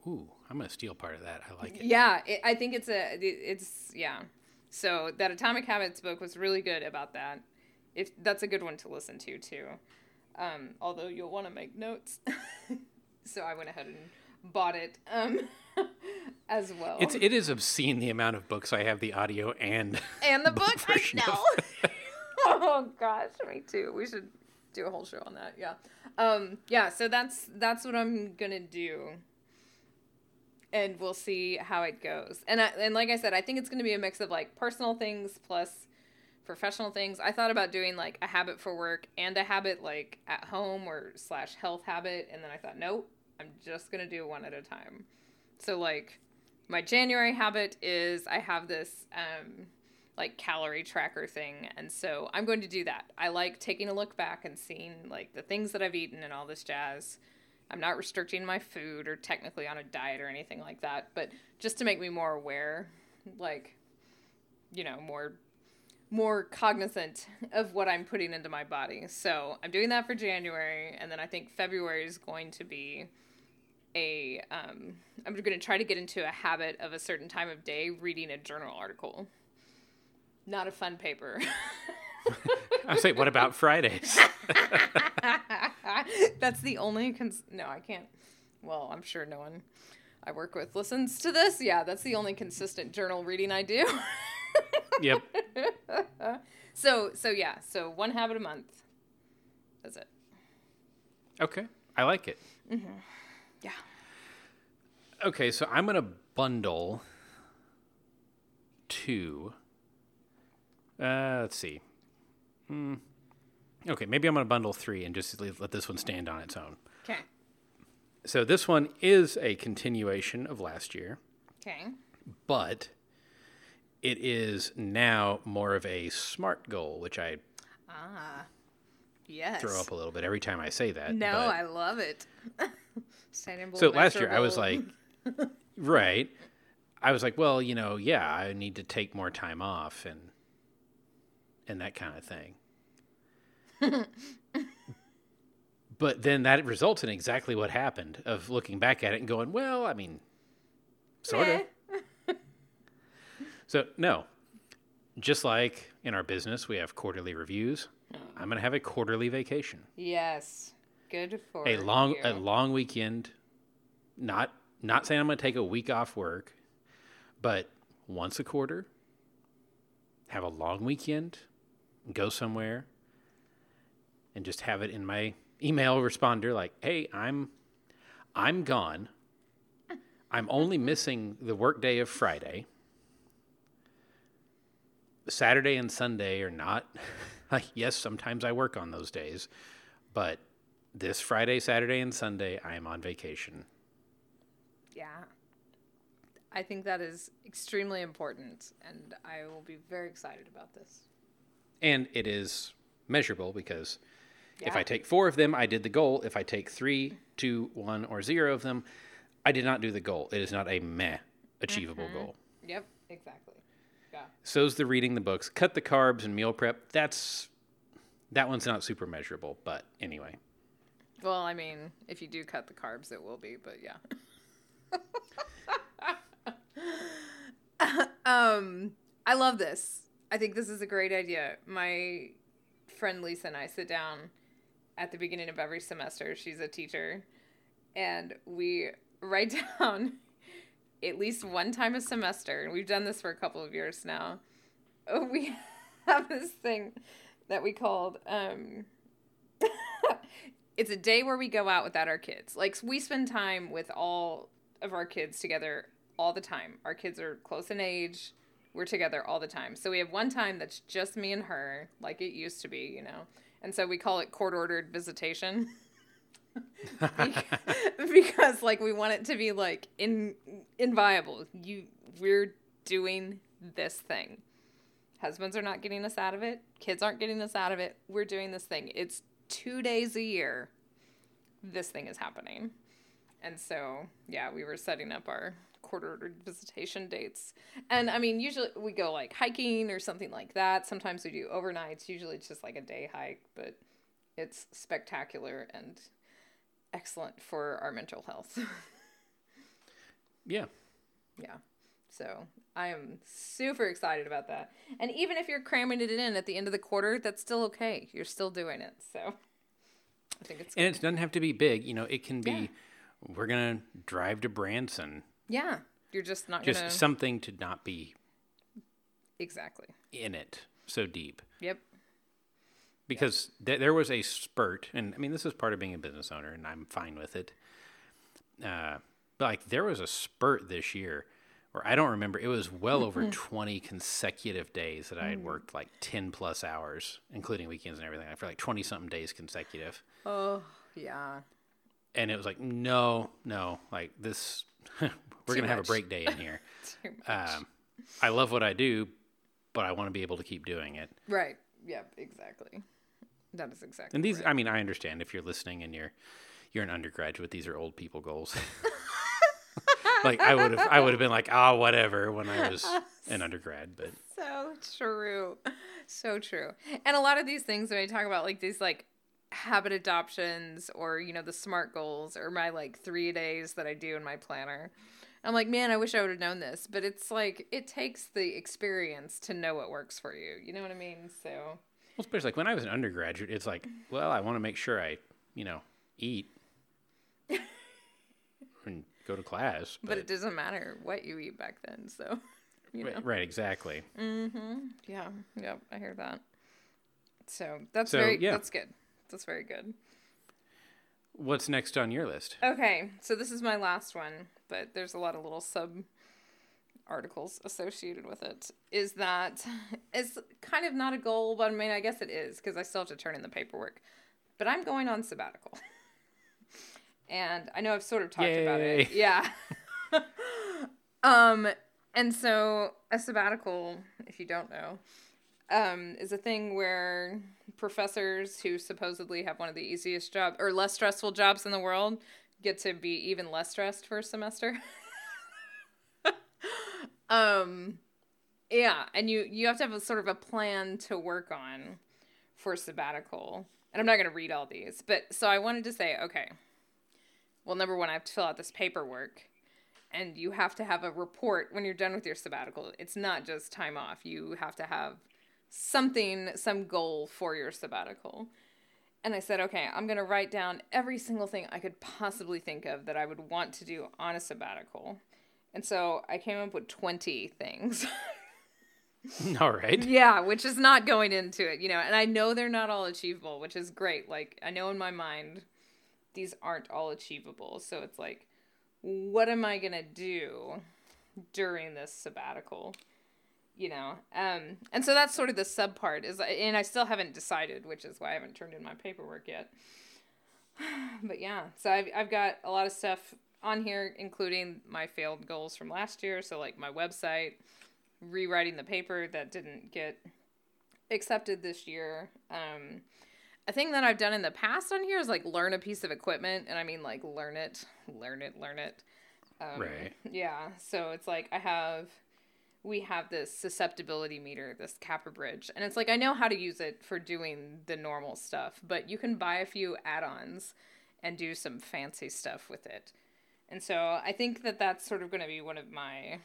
Ooh, I'm gonna steal part of that. I like it. Yeah, it, I think it's a it- it's yeah. So that Atomic Habits book was really good about that. If that's a good one to listen to too. Um, although you'll want to make notes. (laughs) so I went ahead and bought it um, (laughs) as well. It's it is obscene the amount of books I have the audio and (laughs) and the book, I know. (laughs) oh gosh, me too. We should do a whole show on that. Yeah, um, yeah. So that's that's what I'm gonna do, and we'll see how it goes. And I, and like I said, I think it's gonna be a mix of like personal things plus professional things. I thought about doing like a habit for work and a habit like at home or slash health habit, and then I thought, nope, I'm just gonna do one at a time. So like my January habit is I have this um, like calorie tracker thing, and so I'm going to do that. I like taking a look back and seeing like the things that I've eaten and all this jazz. I'm not restricting my food or technically on a diet or anything like that, but just to make me more aware, like you know, more more cognizant (laughs) of what I'm putting into my body. So I'm doing that for January, and then I think February is going to be a. Um, I'm going to try to get into a habit of a certain time of day reading a journal article. Not a fun paper. (laughs) I say, what about Fridays? (laughs) That's the only. Cons- no, I can't. Well, I'm sure no one I work with listens to this. Yeah, that's the only consistent journal reading I do. yep. (laughs) so so yeah so one habit a month That's it. Okay, I like it. Yeah. Okay, so I'm gonna bundle two. Uh, let's see. Hmm. Okay, maybe I'm gonna bundle three and just leave, let this one stand on its own. Okay. So this one is a continuation of last year, Okay. but it is now more of a SMART goal, which I Ah. Yes. throw up a little bit every time I say that. No, but- I love it. (laughs) Sustainable, So last year I was like, right. I was like, well, you know, yeah, I need to take more time off and and that kind of thing. (laughs) but then that results in exactly what happened of looking back at it and going, well, I mean, sort of. Eh. So no, just like in our business, we have quarterly reviews. I'm gonna have a quarterly vacation, Yes. Good for a long you. a long weekend. Not not saying I'm gonna take a week off work, but once a quarter, have a long weekend, go somewhere, and just have it in my email responder like, "Hey, I'm I'm gone. I'm only missing the workday of Friday." Saturday and Sunday are not (laughs) like yes, sometimes I work on those days, but this Friday, Saturday, and Sunday I am on vacation. Yeah. I think that is extremely important, and I will be very excited about this. And it is measurable because if I take four of them, I did the goal. If I take three, two, one, or zero of them, I did not do the goal. It is not a meh achievable mm-hmm. goal. Yep, exactly. So's the reading the books, cut the carbs and meal prep. That's that one's not super measurable, but anyway. Well, I mean, if you do cut the carbs, it will be, but yeah. (laughs) um, I love this. I think this is a great idea. My friend Lisa and I sit down at the beginning of every semester. She's a teacher, and we (laughs) write down at least one time a semester, and we've done this for a couple of years now. (laughs) We have this thing that we called um, (laughs) it's a day where we go out without our kids. Like we spend time with all of our kids together all the time. Our kids are close in age. We're together all the time. So we have one time that's just me and her, like it used to be, you know. And so we call it court ordered visitation. (laughs) (laughs) (laughs) because like we want it to be like in inviolable. You we're doing this thing. Husbands are not getting us out of it. Kids aren't getting us out of it. We're doing this thing. It's two days a year. This thing is happening. And so, yeah, we were setting up our quarter visitation dates. And I mean, usually we go like hiking or something like that. Sometimes we do overnights. Usually it's just like a day hike, but it's spectacular and excellent for our mental health. (laughs) Yeah. Yeah. So I am super excited about that. And even if you're cramming it in at the end of the quarter, that's still okay. You're still doing it. So I think it's And it doesn't have to be big. You know, it can be Yeah. we're gonna drive to Branson. yeah. You're just not Just gonna something to not be exactly. in it so deep. Yep. Because th- there was a spurt, and I mean this is part of being a business owner, and I'm fine with it. Uh, but like there was a spurt this year where I don't remember. It was well over 20 consecutive days that I had worked like 10 plus hours, including weekends and everything. I feel like 20 something days consecutive, Oh yeah. and it was like no, no, like this. (laughs) we're Too gonna have a break day in (laughs) here. Um, I love what I do, but I want to be able to keep doing it. right. Yep. Exactly. That is exactly. And these, right. I mean, I understand if you're listening and you're you're an undergraduate. These are old people goals. (laughs) like I would have, I would have been like, ah, whatever, when I was (laughs) an undergrad. But so true so true and a lot of these things when i talk about like these like habit adoptions or you know the smart goals or my like three days that i do in my planner i'm like man i wish i would have known this but it's like it takes the experience to know what works for you you know what i mean so well, especially like when I was an undergraduate, it's like, well, I want to make sure I, you know, eat (laughs) and go to class. but it doesn't matter what you eat back then so (laughs) you know right, right, exactly. mm-hmm yeah yep i hear that so that's So, very yeah. that's good That's very good. What's next on your list? Okay, so this is my last one, but there's a lot of little sub articles associated with it. Is that it's kind of not a goal, but I mean, I guess it is because I still have to turn in the paperwork. But I'm going on sabbatical. (laughs) and I know I've sort of talked Yay. about it. Yeah. (laughs) (laughs) um and so a sabbatical, if you don't know, um, is a thing where professors who supposedly have one of the easiest jobs or less stressful jobs in the world get to be even less stressed for a semester. Um, yeah, and you you have to have a sort of a plan to work on for sabbatical. And I'm not going to read all these, but so I wanted to say, okay. Well, number one, I have to fill out this paperwork and you have to have a report when you're done with your sabbatical. It's not just time off. You have to have something, some goal for your sabbatical. And I said, okay, I'm going to write down every single thing I could possibly think of that I would want to do on a sabbatical. And so I came up with 20 things. (laughs) All right. yeah, which is not going into it, you know, and I know they're not all achievable, which is great. Like, I know in my mind these aren't all achievable. So it's like, what am I going to do during this sabbatical? You know, um, and so that's sort of the sub part is, and I still haven't decided, which is why I haven't turned in my paperwork yet. (sighs) but yeah, so I've, I've got a lot of stuff on here, including my failed goals from last year. So like my website, rewriting the paper that didn't get accepted this year. Um, a thing that I've done in the past on here is like learn a piece of equipment, and I mean like learn it, learn it, learn it. Um, Right. Yeah. So it's like I have, we have this susceptibility meter, this Kappa bridge, and it's like I know how to use it for doing the normal stuff, but you can buy a few add-ons and do some fancy stuff with it. And so I think that that's sort of going to be one of my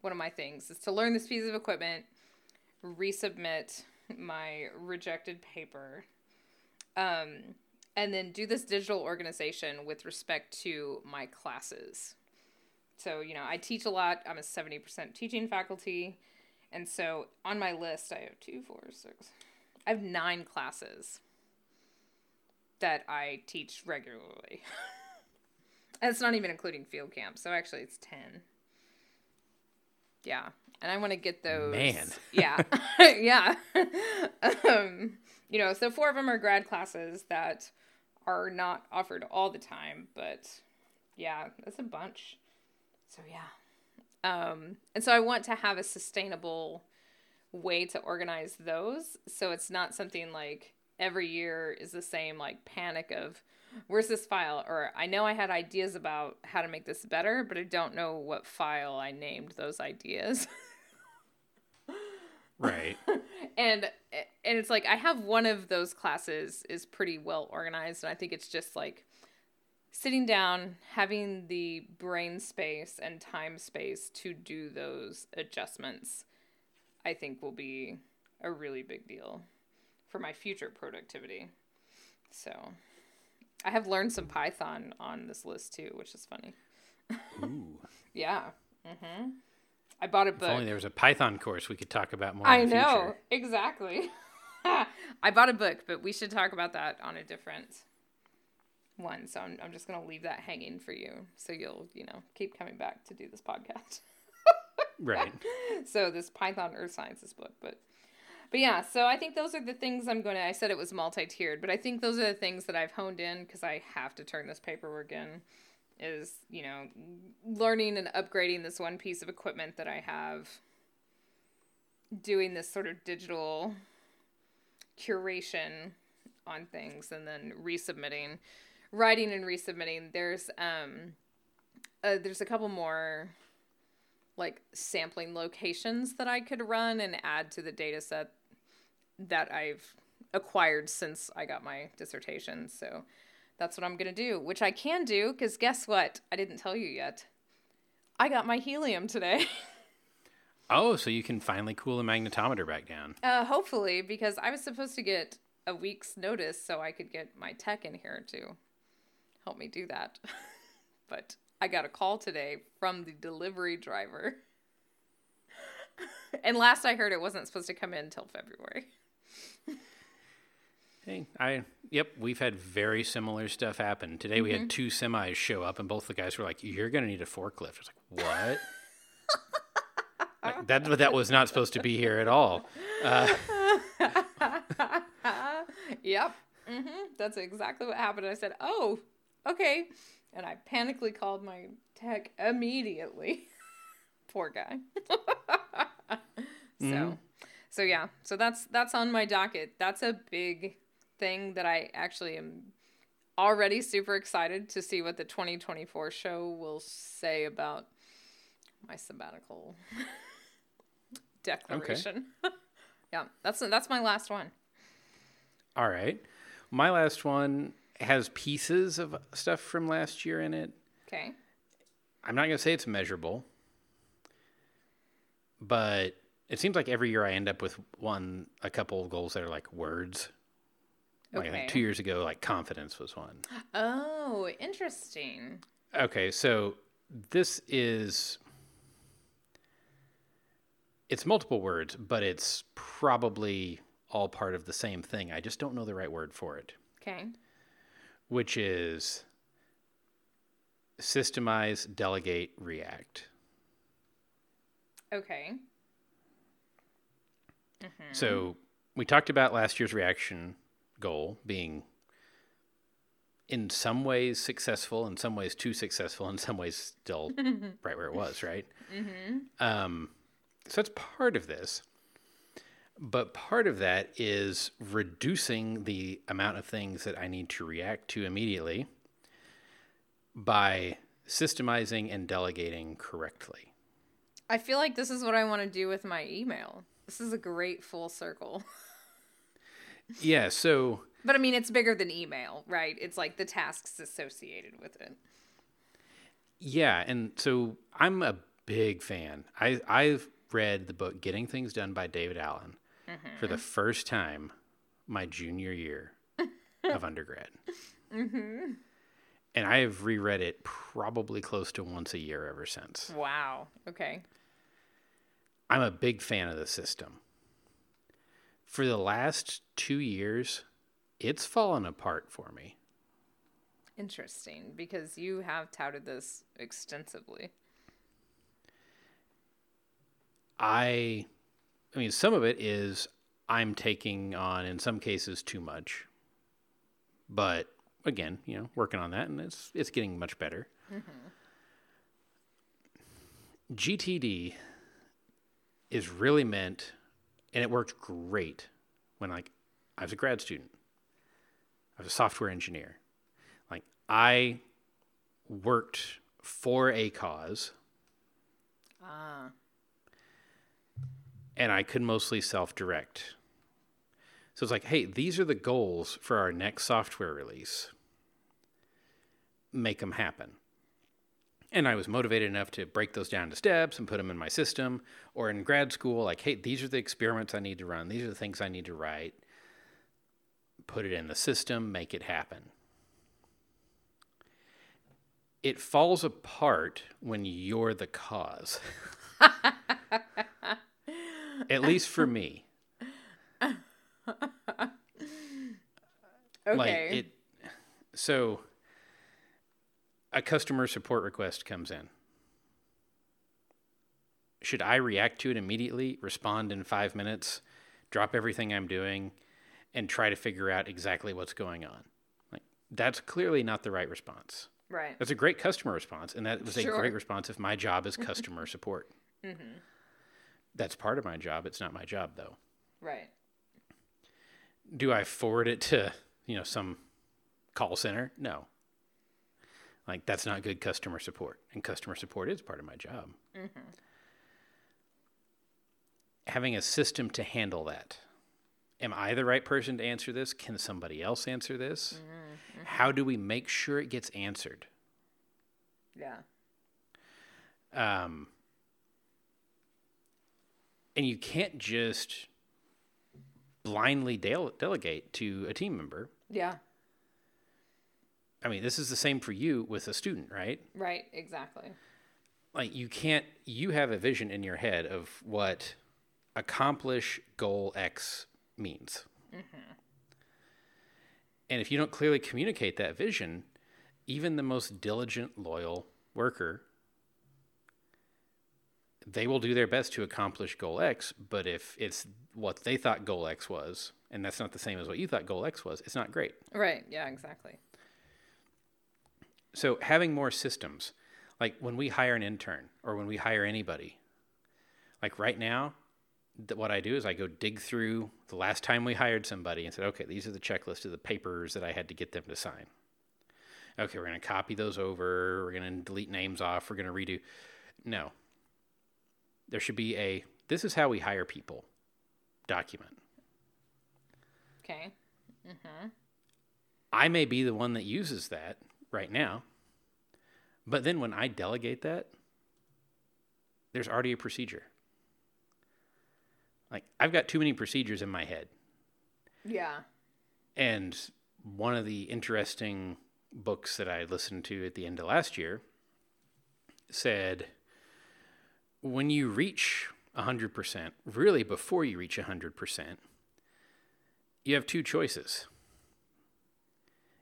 one of my things is to learn this piece of equipment, resubmit my rejected paper, um, and then do this digital organization with respect to my classes. So, you know, I teach a lot. I'm a 70% teaching faculty. And so on my list, I have two, four, six, I have nine classes that I teach regularly. (laughs) it's not even including field camp. So actually, it's 10. Yeah. And I want to get those. Man. Yeah. (laughs) (laughs) yeah. um, you know, so four of them are grad classes that are not offered all the time, but yeah, that's a bunch. So yeah. Um, and so I want to have a sustainable way to organize those. So it's not something like every year is the same like panic of where's this file or I know I had ideas about how to make this better, but I don't know what file I named those ideas. (laughs) Right. and and it's like I have one of those classes is pretty well organized and I think it's just like sitting down, having the brain space and time space to do those adjustments. I think will be a really big deal for my future productivity. So, I have learned some Python on this list too, which is funny. Ooh. (laughs) Yeah. Mm-hmm. I bought a book. If only there was a Python course we could talk about more. I in the know exactly. (laughs) I bought a book, but we should talk about that on a different one. So I'm I'm just gonna leave that hanging for you, so you'll you know keep coming back to do this podcast. (laughs) Right. so this Python Earth Sciences book, but but yeah. So I think those are the things I'm going to. I said it was multi-tiered, but I think those are the things that I've honed in because I have to turn this paperwork in. Is you know learning and upgrading this one piece of equipment that I have. Doing this sort of digital curation on things and then resubmitting writing and resubmitting there's um uh, there's a couple more like sampling locations that I could run and add to the data set that I've acquired since I got my dissertation. So that's what I'm going to do, which I can do because guess what? I didn't tell you yet. I got my helium today. (laughs) Oh, so you can finally cool the magnetometer back down. uh, hopefully, because I was supposed to get a week's notice so I could get my tech in here to help me do that. (laughs) but I got a call today from the delivery driver. (laughs) and last I heard, it wasn't supposed to come in until February. Hey, I yep, we've had very similar stuff happen. Today we had two semis show up, and both the guys were like, "You're gonna need a forklift." I was like, "What?" (laughs) like, that that was not supposed to be here at all. Uh, (laughs) Yep. hmm That's exactly what happened. I said, "Oh, okay," and I panically called my tech immediately. (laughs) Poor guy. so, so yeah. So that's that's on my docket. That's a big thing that I actually am already super excited to see what the 2024 show will say about my sabbatical (laughs) declaration. (laughs) yeah, that's that's my last one. all right, my last one has pieces of stuff from last year in it. Okay. I'm not gonna say it's measurable, but it seems like every year I end up with one, a couple of goals that are like words. Like I think Okay. two years ago, like confidence was one. Oh, interesting. Okay, so this is it's multiple words, but it's probably all part of the same thing. I just don't know the right word for it, Okay. which is systemize, delegate, react. Okay. So we talked about last year's reaction goal being in some ways successful, in some ways too successful, in some ways still (laughs) right where it was, right? Um, so that's part of this. But part of that is reducing the amount of things that I need to react to immediately by systemizing and delegating correctly. I feel like this is what I want to do with my email. This is a great full circle. Yeah, (laughs) so But I mean, it's bigger than email, right? It's like the tasks associated with it. Yeah, and so I'm a big fan. I I've read the book Getting Things Done by David Allen mm-hmm. for the first time my junior year (laughs) of undergrad. Mm-hmm. And I have reread it probably close to once a year ever since. Wow. Okay. I'm a big fan of the system. For the last 2 years, it's fallen apart for me. Interesting, because you have touted this extensively. I I mean some of it is I'm taking on in some cases too much. But again, you know, working on that and it's it's getting much better. Mm-hmm. GTD is really meant and it worked great when like I was a grad student. I was a software engineer. Like I worked for a cause Ah. and I could mostly self direct. So it's like, hey, these are the goals for our next software release. Make them happen. And I was motivated enough to break those down to steps and put them in my system. Or in grad school, like, hey, these are the experiments I need to run. These are the things I need to write. Put it in the system, make it happen. It falls apart when you're the cause. (laughs) At least for me. (laughs) Okay. Like it so a customer support request comes in. Should I react to it immediately, respond in 5 minutes, drop everything I'm doing and try to figure out exactly what's going on? Like that's clearly not the right response. right. That's a great customer response, and that was Sure. a great response if my job is (laughs) customer support. Mm-hmm. That's part of my job. It's not my job, though. Right. Do I forward it to you know some call center? No. Like that's not good customer support, and customer support is part of my job. Having a system to handle that. Am I the right person to answer this? Can somebody else answer this? How do we make sure it gets answered? Yeah. Um, and you can't just blindly dele- delegate to a team member. Yeah. I mean, this is the same for you with a student, right? Right. Exactly. Like, you can't, you have a vision in your head of what accomplish goal X means. Mm-hmm. And if you don't clearly communicate that vision, even the most diligent, loyal worker, they will do their best to accomplish goal X. But if it's what they thought goal X was, and that's not the same as what you thought goal X was, it's not great. Right. Yeah, exactly. So having more systems, like when we hire an intern or when we hire anybody, like right now, th- what I do is I go dig through the last time we hired somebody and said, okay, these are the checklist of the papers that I had to get them to sign. Okay, we're going to copy those over. We're going to delete names off. We're going to redo. No. There should be a this is how we hire people document. Okay. Mm-hmm. I may be the one that uses that right now. But then when I delegate that, there's already a procedure. Like I've got too many procedures in my head. Yeah. And one of the interesting books that I listened to at the end of last year said when you reach 100%, really before you reach 100%, you have two choices.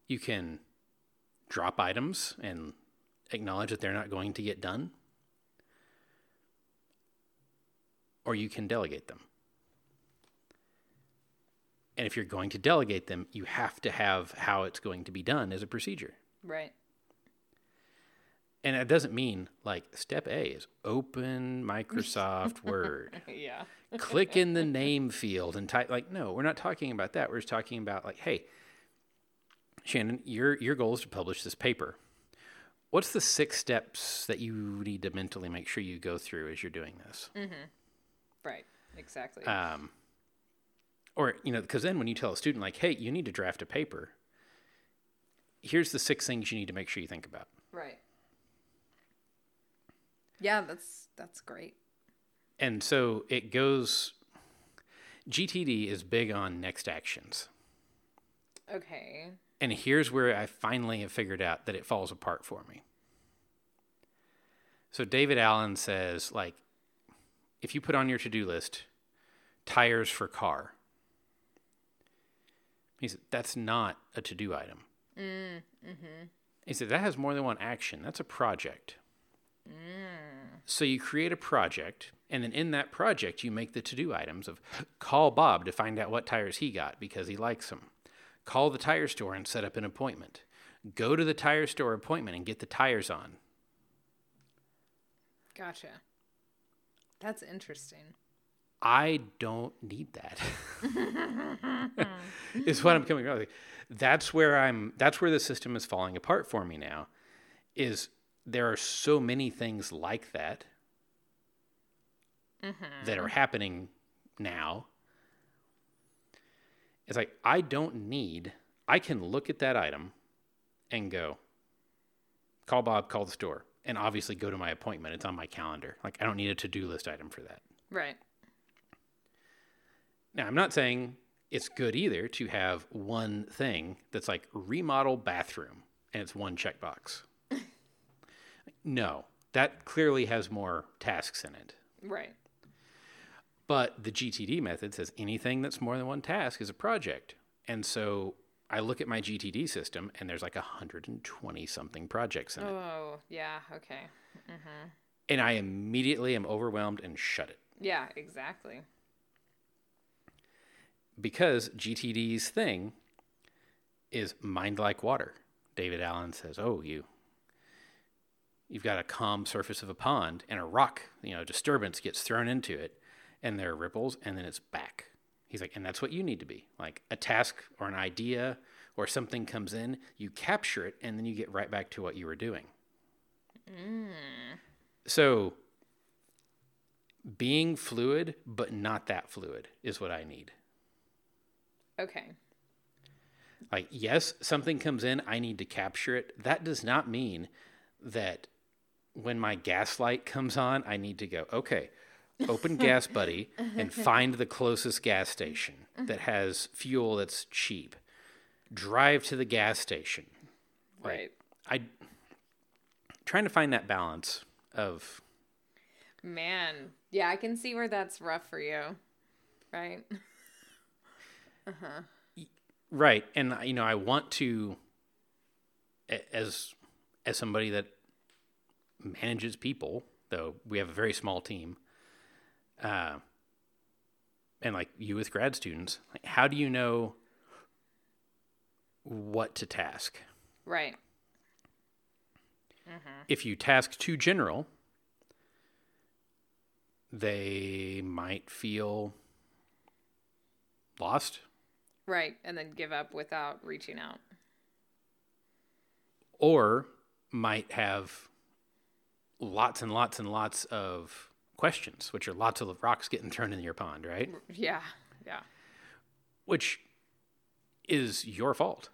You can drop items and acknowledge that they're not going to get done, or you can delegate them. And if you're going to delegate them, you have to have how it's going to be done as a procedure. Right. And it doesn't mean like step A is open Microsoft (laughs) Word. Yeah. Click in the (laughs) name field and type like no, we're not talking about that. We're just talking about like, hey, Shannon, your your goal is to publish this paper. What's the six steps that you need to mentally make sure you go through as you're doing this? Right. Exactly. Um, or you know, because then when you tell a student like, hey, you need to draft a paper. Here's the six things you need to make sure you think about. right. Yeah, that's that's great. And so it goes. GTD is big on next actions. Okay. And here's where I finally have figured out that it falls apart for me. So David Allen says, like, if you put on your to do list tires for car, he said, that's not a to do item. Mm, hmm He said, that has more than one action. That's a project. So you create a project, and then in that project, you make the to do items of call Bob to find out what tires he got because he likes them. Call the tire store and set up an appointment. Go to the tire store appointment and get the tires on. Gotcha. That's interesting. I don't need that. (laughs) is what I'm coming around. That's where I'm. That's where the system is falling apart for me now. Is there are so many things like that mm-hmm. that are happening now. It's like I don't need. I can look at that item and go. Call Bob. Call the store. And obviously go to my appointment. It's on my calendar. Like I don't need a to-do list item for that. Right. Now, I'm not saying it's good either to have one thing that's like remodel bathroom and it's one checkbox. (laughs) no, that clearly has more tasks in it. Right. But the GTD method says anything that's more than one task is a project. And so I look at my GTD system and there's like 120 something projects in it. Oh, yeah. Okay. Mm-hmm. And I immediately am overwhelmed and shut it. Yeah, exactly. because GTD's thing is mind like water. David Allen says, "Oh, you you've got a calm surface of a pond and a rock, you know, disturbance gets thrown into it and there are ripples and then it's back." He's like, "And that's what you need to be. Like a task or an idea or something comes in, you capture it and then you get right back to what you were doing." Mm. So being fluid but not that fluid is what I need. Okay. Like, yes, something comes in, I need to capture it. That does not mean that when my gaslight comes on, I need to go, okay, open Gas Buddy (laughs) and find the closest gas station that has fuel that's cheap. Drive to the gas station. Right. I trying to find that balance of Man. Yeah, I can see where that's rough for you. Right? (laughs) uh-huh. Right. And you know, I want to as as somebody that manages people, though we have a very small team. Uh and like you with grad students, like how do you know what to task? Right. If you task too general, they might feel lost Right. And then give up without reaching out. or might have lots and lots and lots of questions, which are lots of rocks getting thrown in your pond, right? Yeah. Yeah. Which is your fault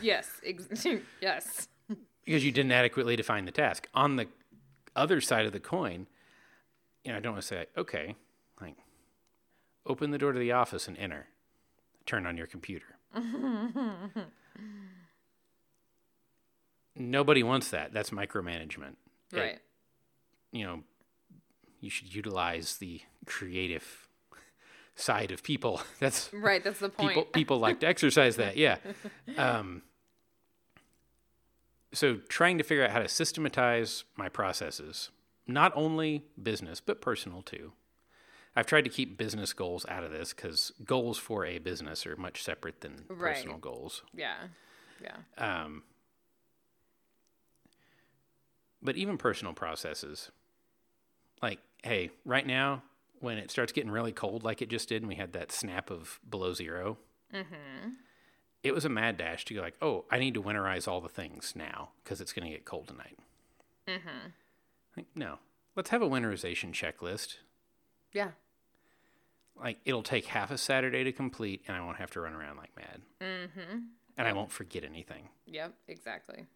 Yes. Ex- (laughs) yes. because you didn't adequately define the task. On the other side of the coin, you know, I don't want to say, okay, like, open the door to the office and enter, turn on your computer. (laughs) Nobody wants that. That's micromanagement. It- Right. you know, you should utilize the creative side of people. (laughs) That's Right. That's the point. people people like to exercise that. Yeah. (laughs) Um, so trying to figure out how to systematize my processes, not only business but personal too. I've tried to keep business goals out of this because goals for a business are much separate than Right. personal goals. Yeah. Yeah. Um, but even personal processes, like, hey, right now, when it starts getting really cold, like it just did, and we had that snap of below 0 it was a mad dash to go like, oh, I need to winterize all the things now because it's going to get cold tonight. Like, no, let's have a winterization checklist. Yeah. Like, it'll take half a Saturday to complete, and I won't have to run around like mad. Mm-hmm. And I won't forget anything. Yep. Exactly.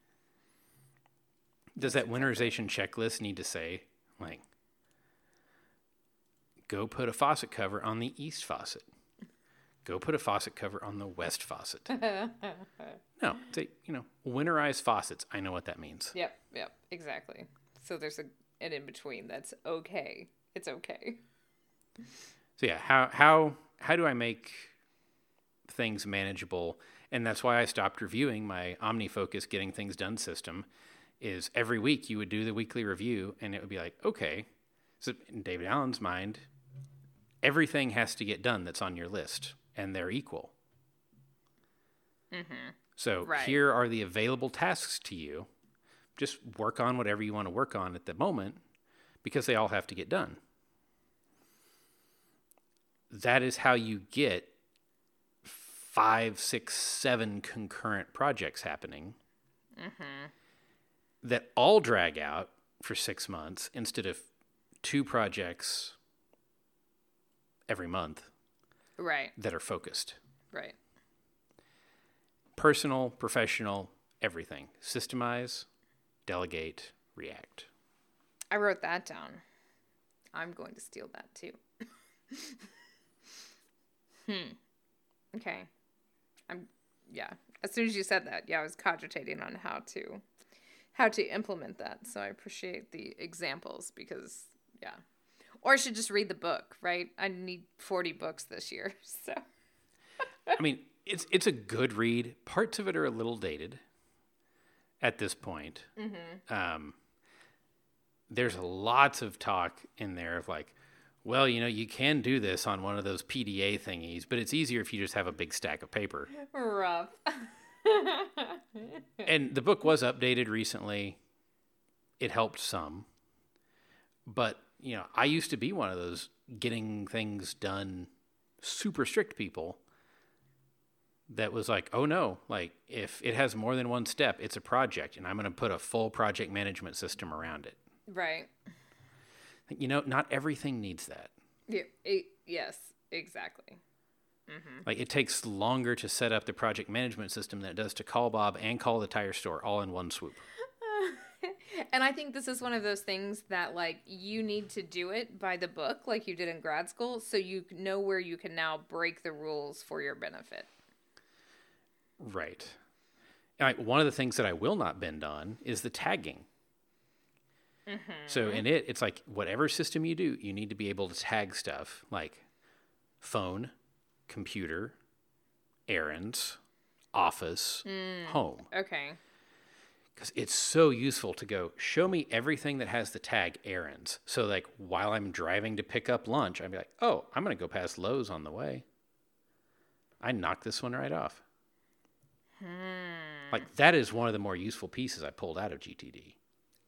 Does that winterization checklist need to say, like, go put a faucet cover on the east faucet? Go put a faucet cover on the west faucet. (laughs) no, say, you know, winterize faucets. I know what that means. Yep. Yep. Exactly. So there's a an in between that's okay. It's okay. So yeah, how how how do I make things manageable? And that's why I stopped reviewing my OmniFocus getting things done system. Is every week you would do the weekly review, and it would be like, okay, so in David Allen's mind, everything has to get done that's on your list, and they're equal. Mm-hmm. So Right. here are the available tasks to you. Just work on whatever you want to work on at the moment, because they all have to get done that is how you get five, six, seven concurrent projects happening mm-hmm. that all drag out for six months instead of two projects every month Right. that are focused. Right. Personal, professional, everything. Systemize, delegate, react. I wrote that down. I'm going to steal that too. (laughs) hmm. Okay. I'm yeah. As soon as you said that, yeah, I was cogitating on how to how to implement that. So I appreciate the examples because yeah. Or I should just read the book, right? I need 40 books this year. (laughs) So I mean, it's it's a good read. Parts of it are a little dated at this point. Um, there's lots of talk in there of like, well, you know, you can do this on one of those PDA thingies, but it's easier if you just have a big stack of paper. rough. (laughs) and the book was updated recently. It helped some. But, you know, I used to be one of those getting things done super strict people that was like, oh no, like if it has more than one step, it's a project and I'm going to put a full project management system around it. right. You know, not everything needs that. Yeah, it, yes, exactly. Mm-hmm. Like it takes longer to set up the project management system than it does to call Bob and call the tire store all in one swoop. And I think this is one of those things that like you need to do it by the book like you did in grad school so you know where you can now break the rules for your benefit. Right. I, one of the things that I will not bend on is the tagging. Mm-hmm. So in it, it's like whatever system you do, you need to be able to tag stuff like phone, computer, errands, office, mm, home. Okay. Because it's so useful to go show me everything that has the tag errands. So like while I'm driving to pick up lunch, I'd be like, oh, I'm gonna go past Lowe's on the way. I knocked this one right off. Hmm. Like that is one of the more useful pieces I pulled out of GTD.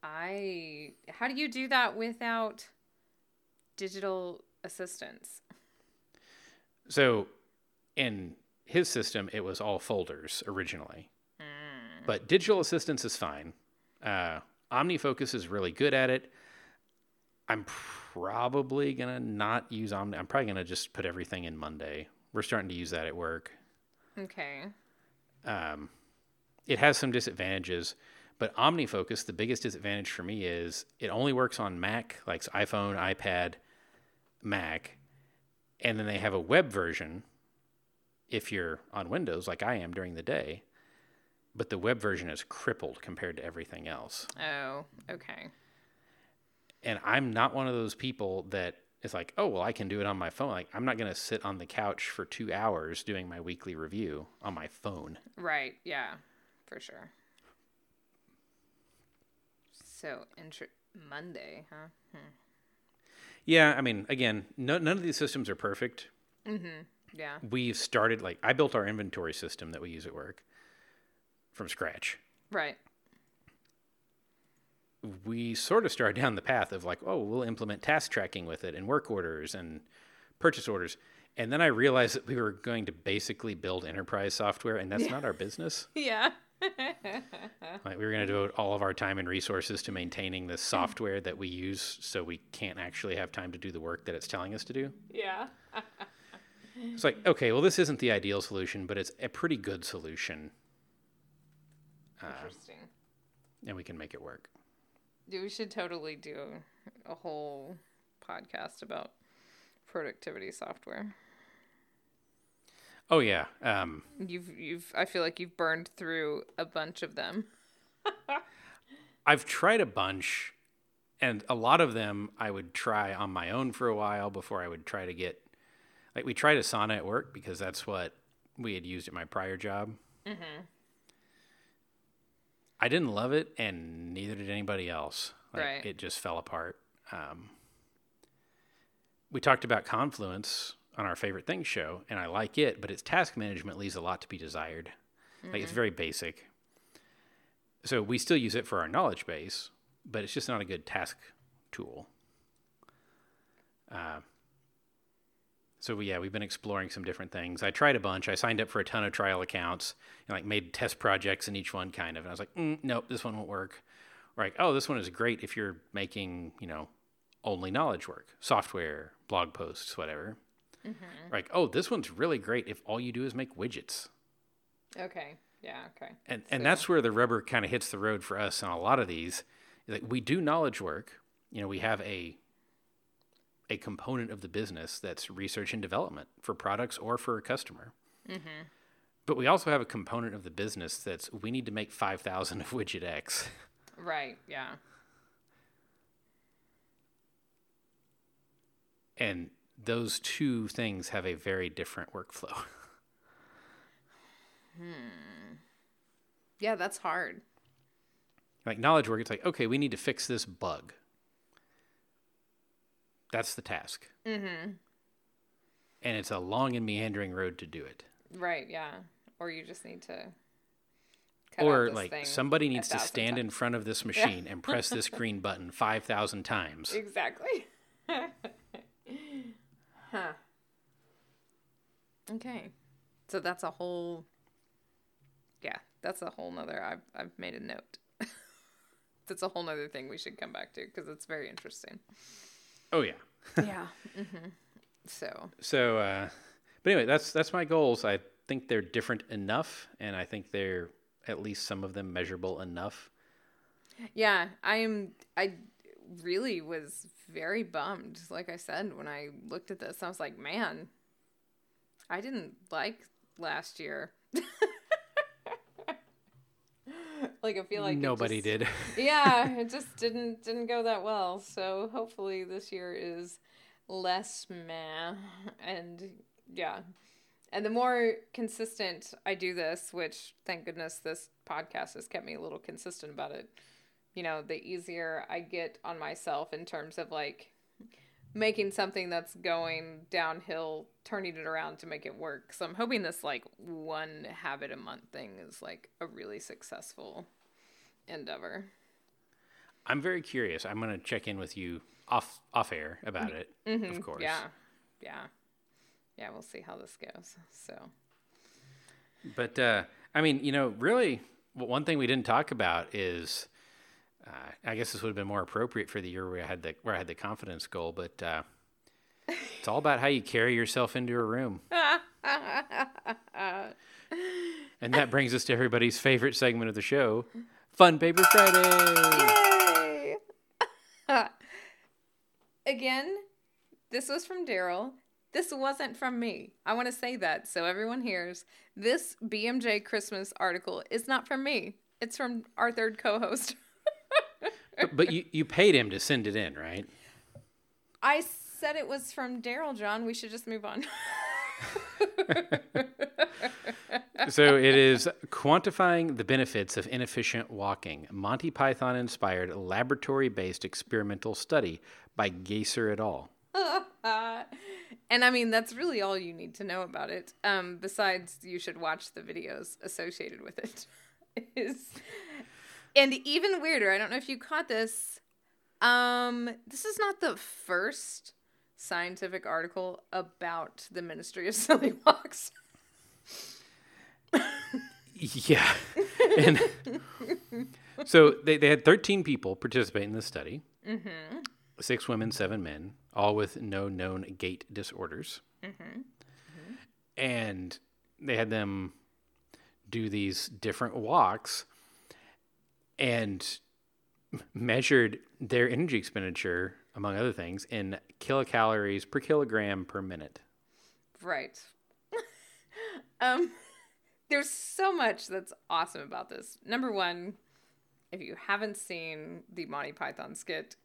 I how do you do that without digital assistance? So in his system, it was all folders originally, but digital assistance is fine. Uh, OmniFocus is really good at it. I'm probably gonna not use Omni. I'm probably gonna just put everything in Monday. We're starting to use that at work. Okay. Um, it has some disadvantages, but OmniFocus, the biggest disadvantage for me is it only works on Mac, like iPhone, iPad, Mac, and then they have a web version if you're on Windows, like I am during the day. But the web version is crippled compared to everything else. Oh, okay. And I'm not one of those people that is like, oh, well, I can do it on my phone. Like, I'm not going to sit on the couch for two hours doing my weekly review on my phone. Right. Yeah. For sure. So, inter- Monday, huh? Hmm. Yeah, I mean, again, no, none of these systems are perfect. Mm-hmm, yeah. We've started, like, I built our inventory system that we use at work from scratch. Right. We sort of started down the path of, like, oh, we'll implement task tracking with it and work orders and purchase orders. And then I realized that we were going to basically build enterprise software, and that's not our (laughs) business. Yeah. (laughs) Like, we were going to devote all of our time and resources to maintaining the software that we use so we can't actually have time to do the work that it's telling us to do. yeah. It's like, okay, well, this isn't the ideal solution, but it's a pretty good solution, Interesting. and we can make it work. Dude, we should totally do a whole podcast about productivity software. Oh yeah, um, You've you've I feel like you've burned through a bunch of them. (laughs) I've tried a bunch, and a lot of them I would try on my own for a while before I would try to get. Like we tried Asana at work because that's what we had used at my prior job. I didn't love it, and neither did anybody else. Like, Right. It just fell apart. Um, we talked about Confluence on our favorite things show, and I like it, but its task management leaves a lot to be desired. Like it's very basic. So we still use it for our knowledge base, but it's just not a good task tool. Uh, so yeah, we've been exploring some different things. I tried a bunch. I signed up for a ton of trial accounts and like made test projects in each one, kind of. And I was like, mm, nope, this one won't work. Or like, oh, this one is great if you're making, you know, only knowledge work, software, blog posts, whatever. Like, oh, this one's really great if all you do is make widgets. Okay. Yeah, okay. And and that's where the rubber kind of hits the road for us on a lot of these. Like we do knowledge work. You know, we have a a component of the business that's research and development for products or for a customer. But we also have a component of the business that's we need to make five thousand of widget X. Right, yeah. And those two things have a very different workflow. (laughs) hmm. Yeah, that's hard. like knowledge work, it's like, okay, we need to fix this bug. That's the task. Mm-hmm. And it's a long and meandering road to do it. Right, yeah. Or you just need to or this like somebody needs to thousand stand in front of this machine and press this (laughs) green button 5,000 times. Exactly. (laughs) huh. Okay. So that's a whole Yeah, that's a whole nother I've I've made a note. (laughs) that's a whole nother thing we should come back to because it's very interesting. Oh yeah. yeah. (laughs) hmm So So uh but anyway, that's that's my goals. I think they're different enough and I think they're at least some of them measurable enough. Yeah, I'm. I really was very bummed. Like I said, when I looked at this, I was like, man, I didn't like last year. (laughs) like I feel like Nobody just- did. (laughs) yeah, it just didn't didn't go that well. So hopefully this year is less meh. And yeah, And the more consistent I do this, which thank goodness this podcast has kept me a little consistent about it, you know, the easier I get on myself in terms of like making something that's going downhill, turning it around to make it work. So I'm hoping this like one habit a month thing is like a really successful endeavor. I'm very curious. I'm going to check in with you off off air about it, mm-hmm. of course. Yeah. Yeah. Yeah, we'll see how this goes. So But uh I mean, you know, really one thing we didn't talk about is uh, I guess this would have been more appropriate for the year where I had the where I had the confidence goal, but uh, it's all about how you carry yourself into a room. (laughs) and that brings us to everybody's favorite segment of the show, Fun Paper Friday. Yay! (laughs) Again, this was from Daryl. This wasn't from me. I want to say that so everyone hears. This BMJ Christmas article is not from me. It's from our third co-host. (laughs) but, but you, you paid him to send it in, right? I said it was from Daryl, John. We should just move on. (laughs) so it is quantifying the benefits of inefficient walking monty python inspired laboratory based experimental study by Gaesser et al (laughs) and i mean that's really all you need to know about it um, besides you should watch the videos associated with it (laughs) is and even weirder, I don't know if you caught this. Um, this is not the first scientific article about the Ministry of (laughs) Silly Walks. yeah. And so they, they had 13 people participate in the study mm-hmm. six women, seven men, all with no known gait disorders. Mm-hmm. Mm-hmm. And they had them do these different walks and measured their energy expenditure, among other things, in kilocalories per kilogram per minute. Right. (laughs) um, there's so much that's awesome about this. Number one, if you haven't seen the Monty Python skit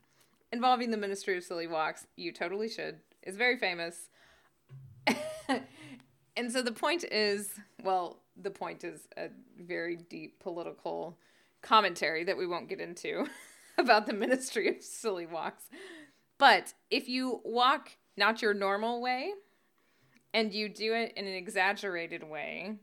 involving the Ministry of Silly Walks, you totally should. It's very famous. (laughs) and so the point is well, the point is a very deep political commentary that we won't get into (laughs) about the Ministry of Silly Walks. But if you walk not your normal way and you do it in an exaggerated way,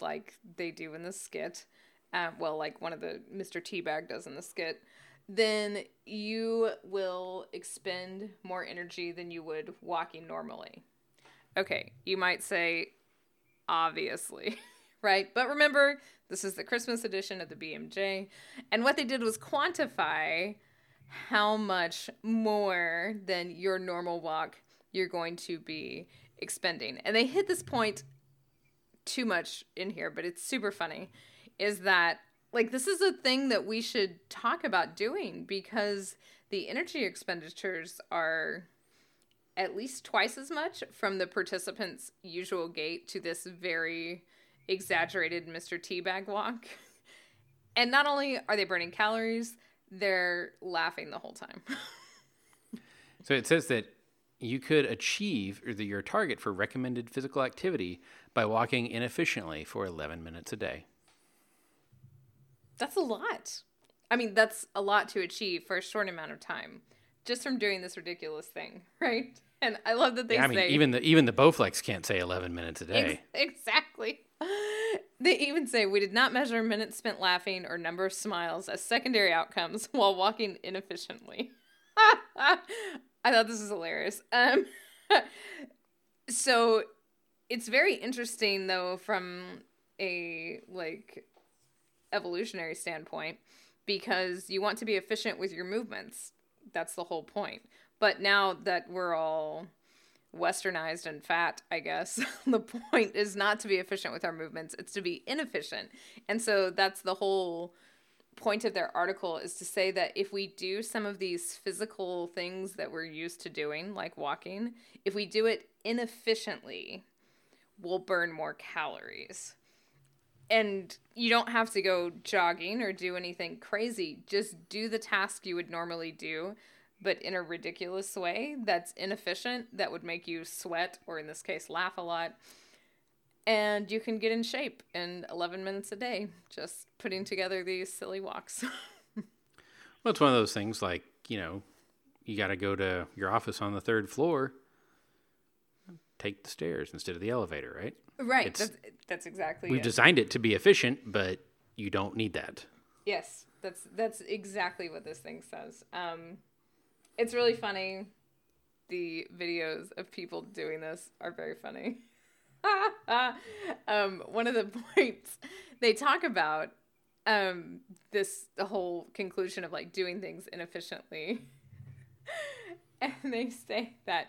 like they do in the skit, uh, well, like one of the Mr. Teabag does in the skit, then you will expend more energy than you would walking normally. Okay, you might say, obviously, (laughs) right? But remember, this is the Christmas edition of the BMJ. And what they did was quantify how much more than your normal walk you're going to be expending. And they hit this point too much in here, but it's super funny. Is that like this is a thing that we should talk about doing because the energy expenditures are at least twice as much from the participants' usual gait to this very exaggerated Mr. Teabag walk. (laughs) And not only are they burning calories, they're laughing the whole time. (laughs) so it says that you could achieve your target for recommended physical activity by walking inefficiently for 11 minutes a day. That's a lot. I mean, that's a lot to achieve for a short amount of time just from doing this ridiculous thing, (laughs) right? And I love that they yeah, I mean, say even the even the Bowflex can't say 11 minutes a day. Ex- exactly. (laughs) They even say we did not measure minutes spent laughing or number of smiles as secondary outcomes (laughs) while walking inefficiently. (laughs) I thought this was hilarious. Um, so it's very interesting though from a like evolutionary standpoint because you want to be efficient with your movements. That's the whole point. But now that we're all westernized and fat, I guess. (laughs) the point is not to be efficient with our movements, it's to be inefficient. And so that's the whole point of their article is to say that if we do some of these physical things that we're used to doing, like walking, if we do it inefficiently, we'll burn more calories. And you don't have to go jogging or do anything crazy. Just do the task you would normally do but in a ridiculous way that's inefficient that would make you sweat or in this case laugh a lot and you can get in shape in 11 minutes a day just putting together these silly walks. (laughs) well, it's one of those things like, you know, you got to go to your office on the third floor, take the stairs instead of the elevator, right? Right. That's, that's, exactly We've it. designed it to be efficient, but you don't need that. Yes. That's that's exactly what this thing says. Um, it's really funny. The videos of people doing this are very funny. (laughs) um, one of the (laughs) points they talk about um, this the whole conclusion of like doing things inefficiently, (laughs) and they say that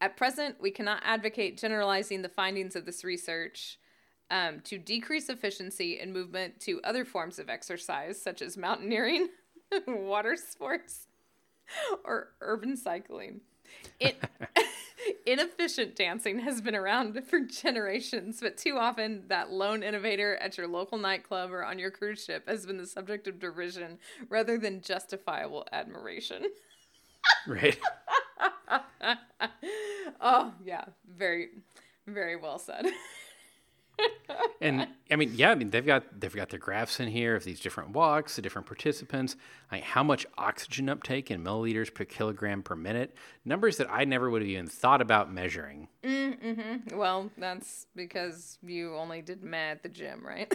at present we cannot advocate generalizing the findings of this research um, to decrease efficiency in movement to other forms of exercise, such as mountaineering, water sports, (laughs) or urban cycling. It, (laughs) inefficient dancing has been around for generations, but too often that lone innovator at your local nightclub or on your cruise ship has been the subject of derision rather than justifiable admiration. (laughs) Right. oh, yeah. Very, very well said and I mean, yeah, I mean they've got they've got their graphs in here of these different walks, the different participants, like how much oxygen uptake in milliliters per kilogram per minute, numbers that I never would have even thought about measuring. Mm-hmm. Well, that's because you only did meh at the gym, right?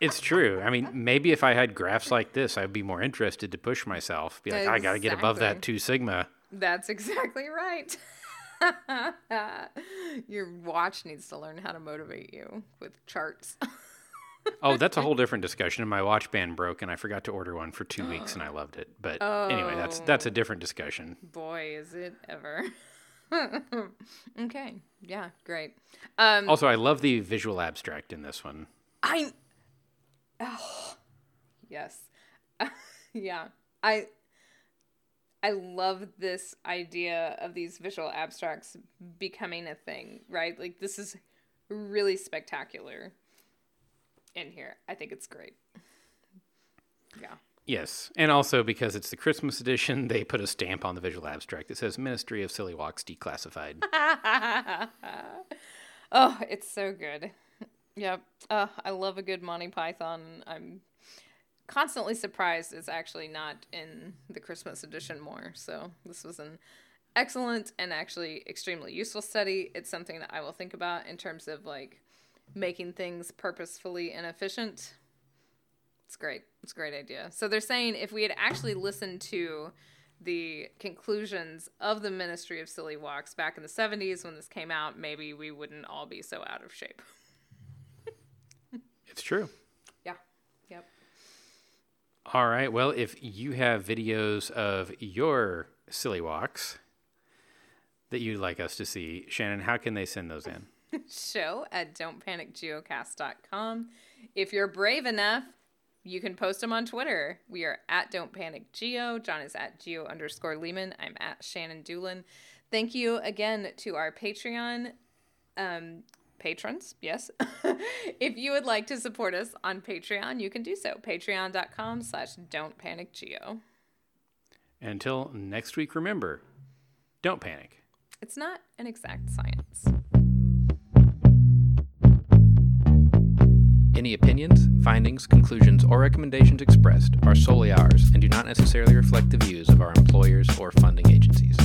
it's true. I mean, maybe if I had graphs like this, I'd be more interested to push myself. Be like, exactly. I got to get above that two sigma. That's exactly right. (laughs) (laughs) Your watch needs to learn how to motivate you with charts. oh, that's a (laughs) whole different discussion. My watch band broke, and I forgot to order one for two weeks, and I loved it. But oh, anyway, that's that's a different discussion. Boy, is it ever! (laughs) okay, yeah, great. Um, also, I love the visual abstract in this one. I. Oh, yes, yeah. I I love this idea of these visual abstracts becoming a thing, right? Like this is really spectacular in here. I think it's great. Yeah. Yes, and also because it's the Christmas edition, they put a stamp on the visual abstract that says "Ministry of Silly Walks Declassified." (laughs) oh, it's so good. Yep. Uh, I love a good Monty Python. I'm constantly surprised it's actually not in the Christmas edition more. So this was an excellent and actually extremely useful study. It's something that I will think about in terms of like making things purposefully inefficient. It's great. It's a great idea. So they're saying if we had actually listened to the conclusions of the Ministry of Silly Walks back in the 70s when this came out, maybe we wouldn't all be so out of shape. (laughs) it's true. All right. Well, if you have videos of your silly walks that you'd like us to see, Shannon, how can they send those in? (laughs) Show at don'tpanicgeocast.com. If you're brave enough, you can post them on Twitter. We are at Don't Panic Geo. John is at Geo underscore Leeman. I'm at Shannon Dulin. Thank you again to our Patreon. Um, patrons, yes. (laughs) if you would like to support us on Patreon, you can do so. Patreon.com slash don't panic geo. Until next week, remember, don't panic. It's not an exact science. Any opinions, findings, conclusions, or recommendations expressed are solely ours and do not necessarily reflect the views of our employers or funding agencies.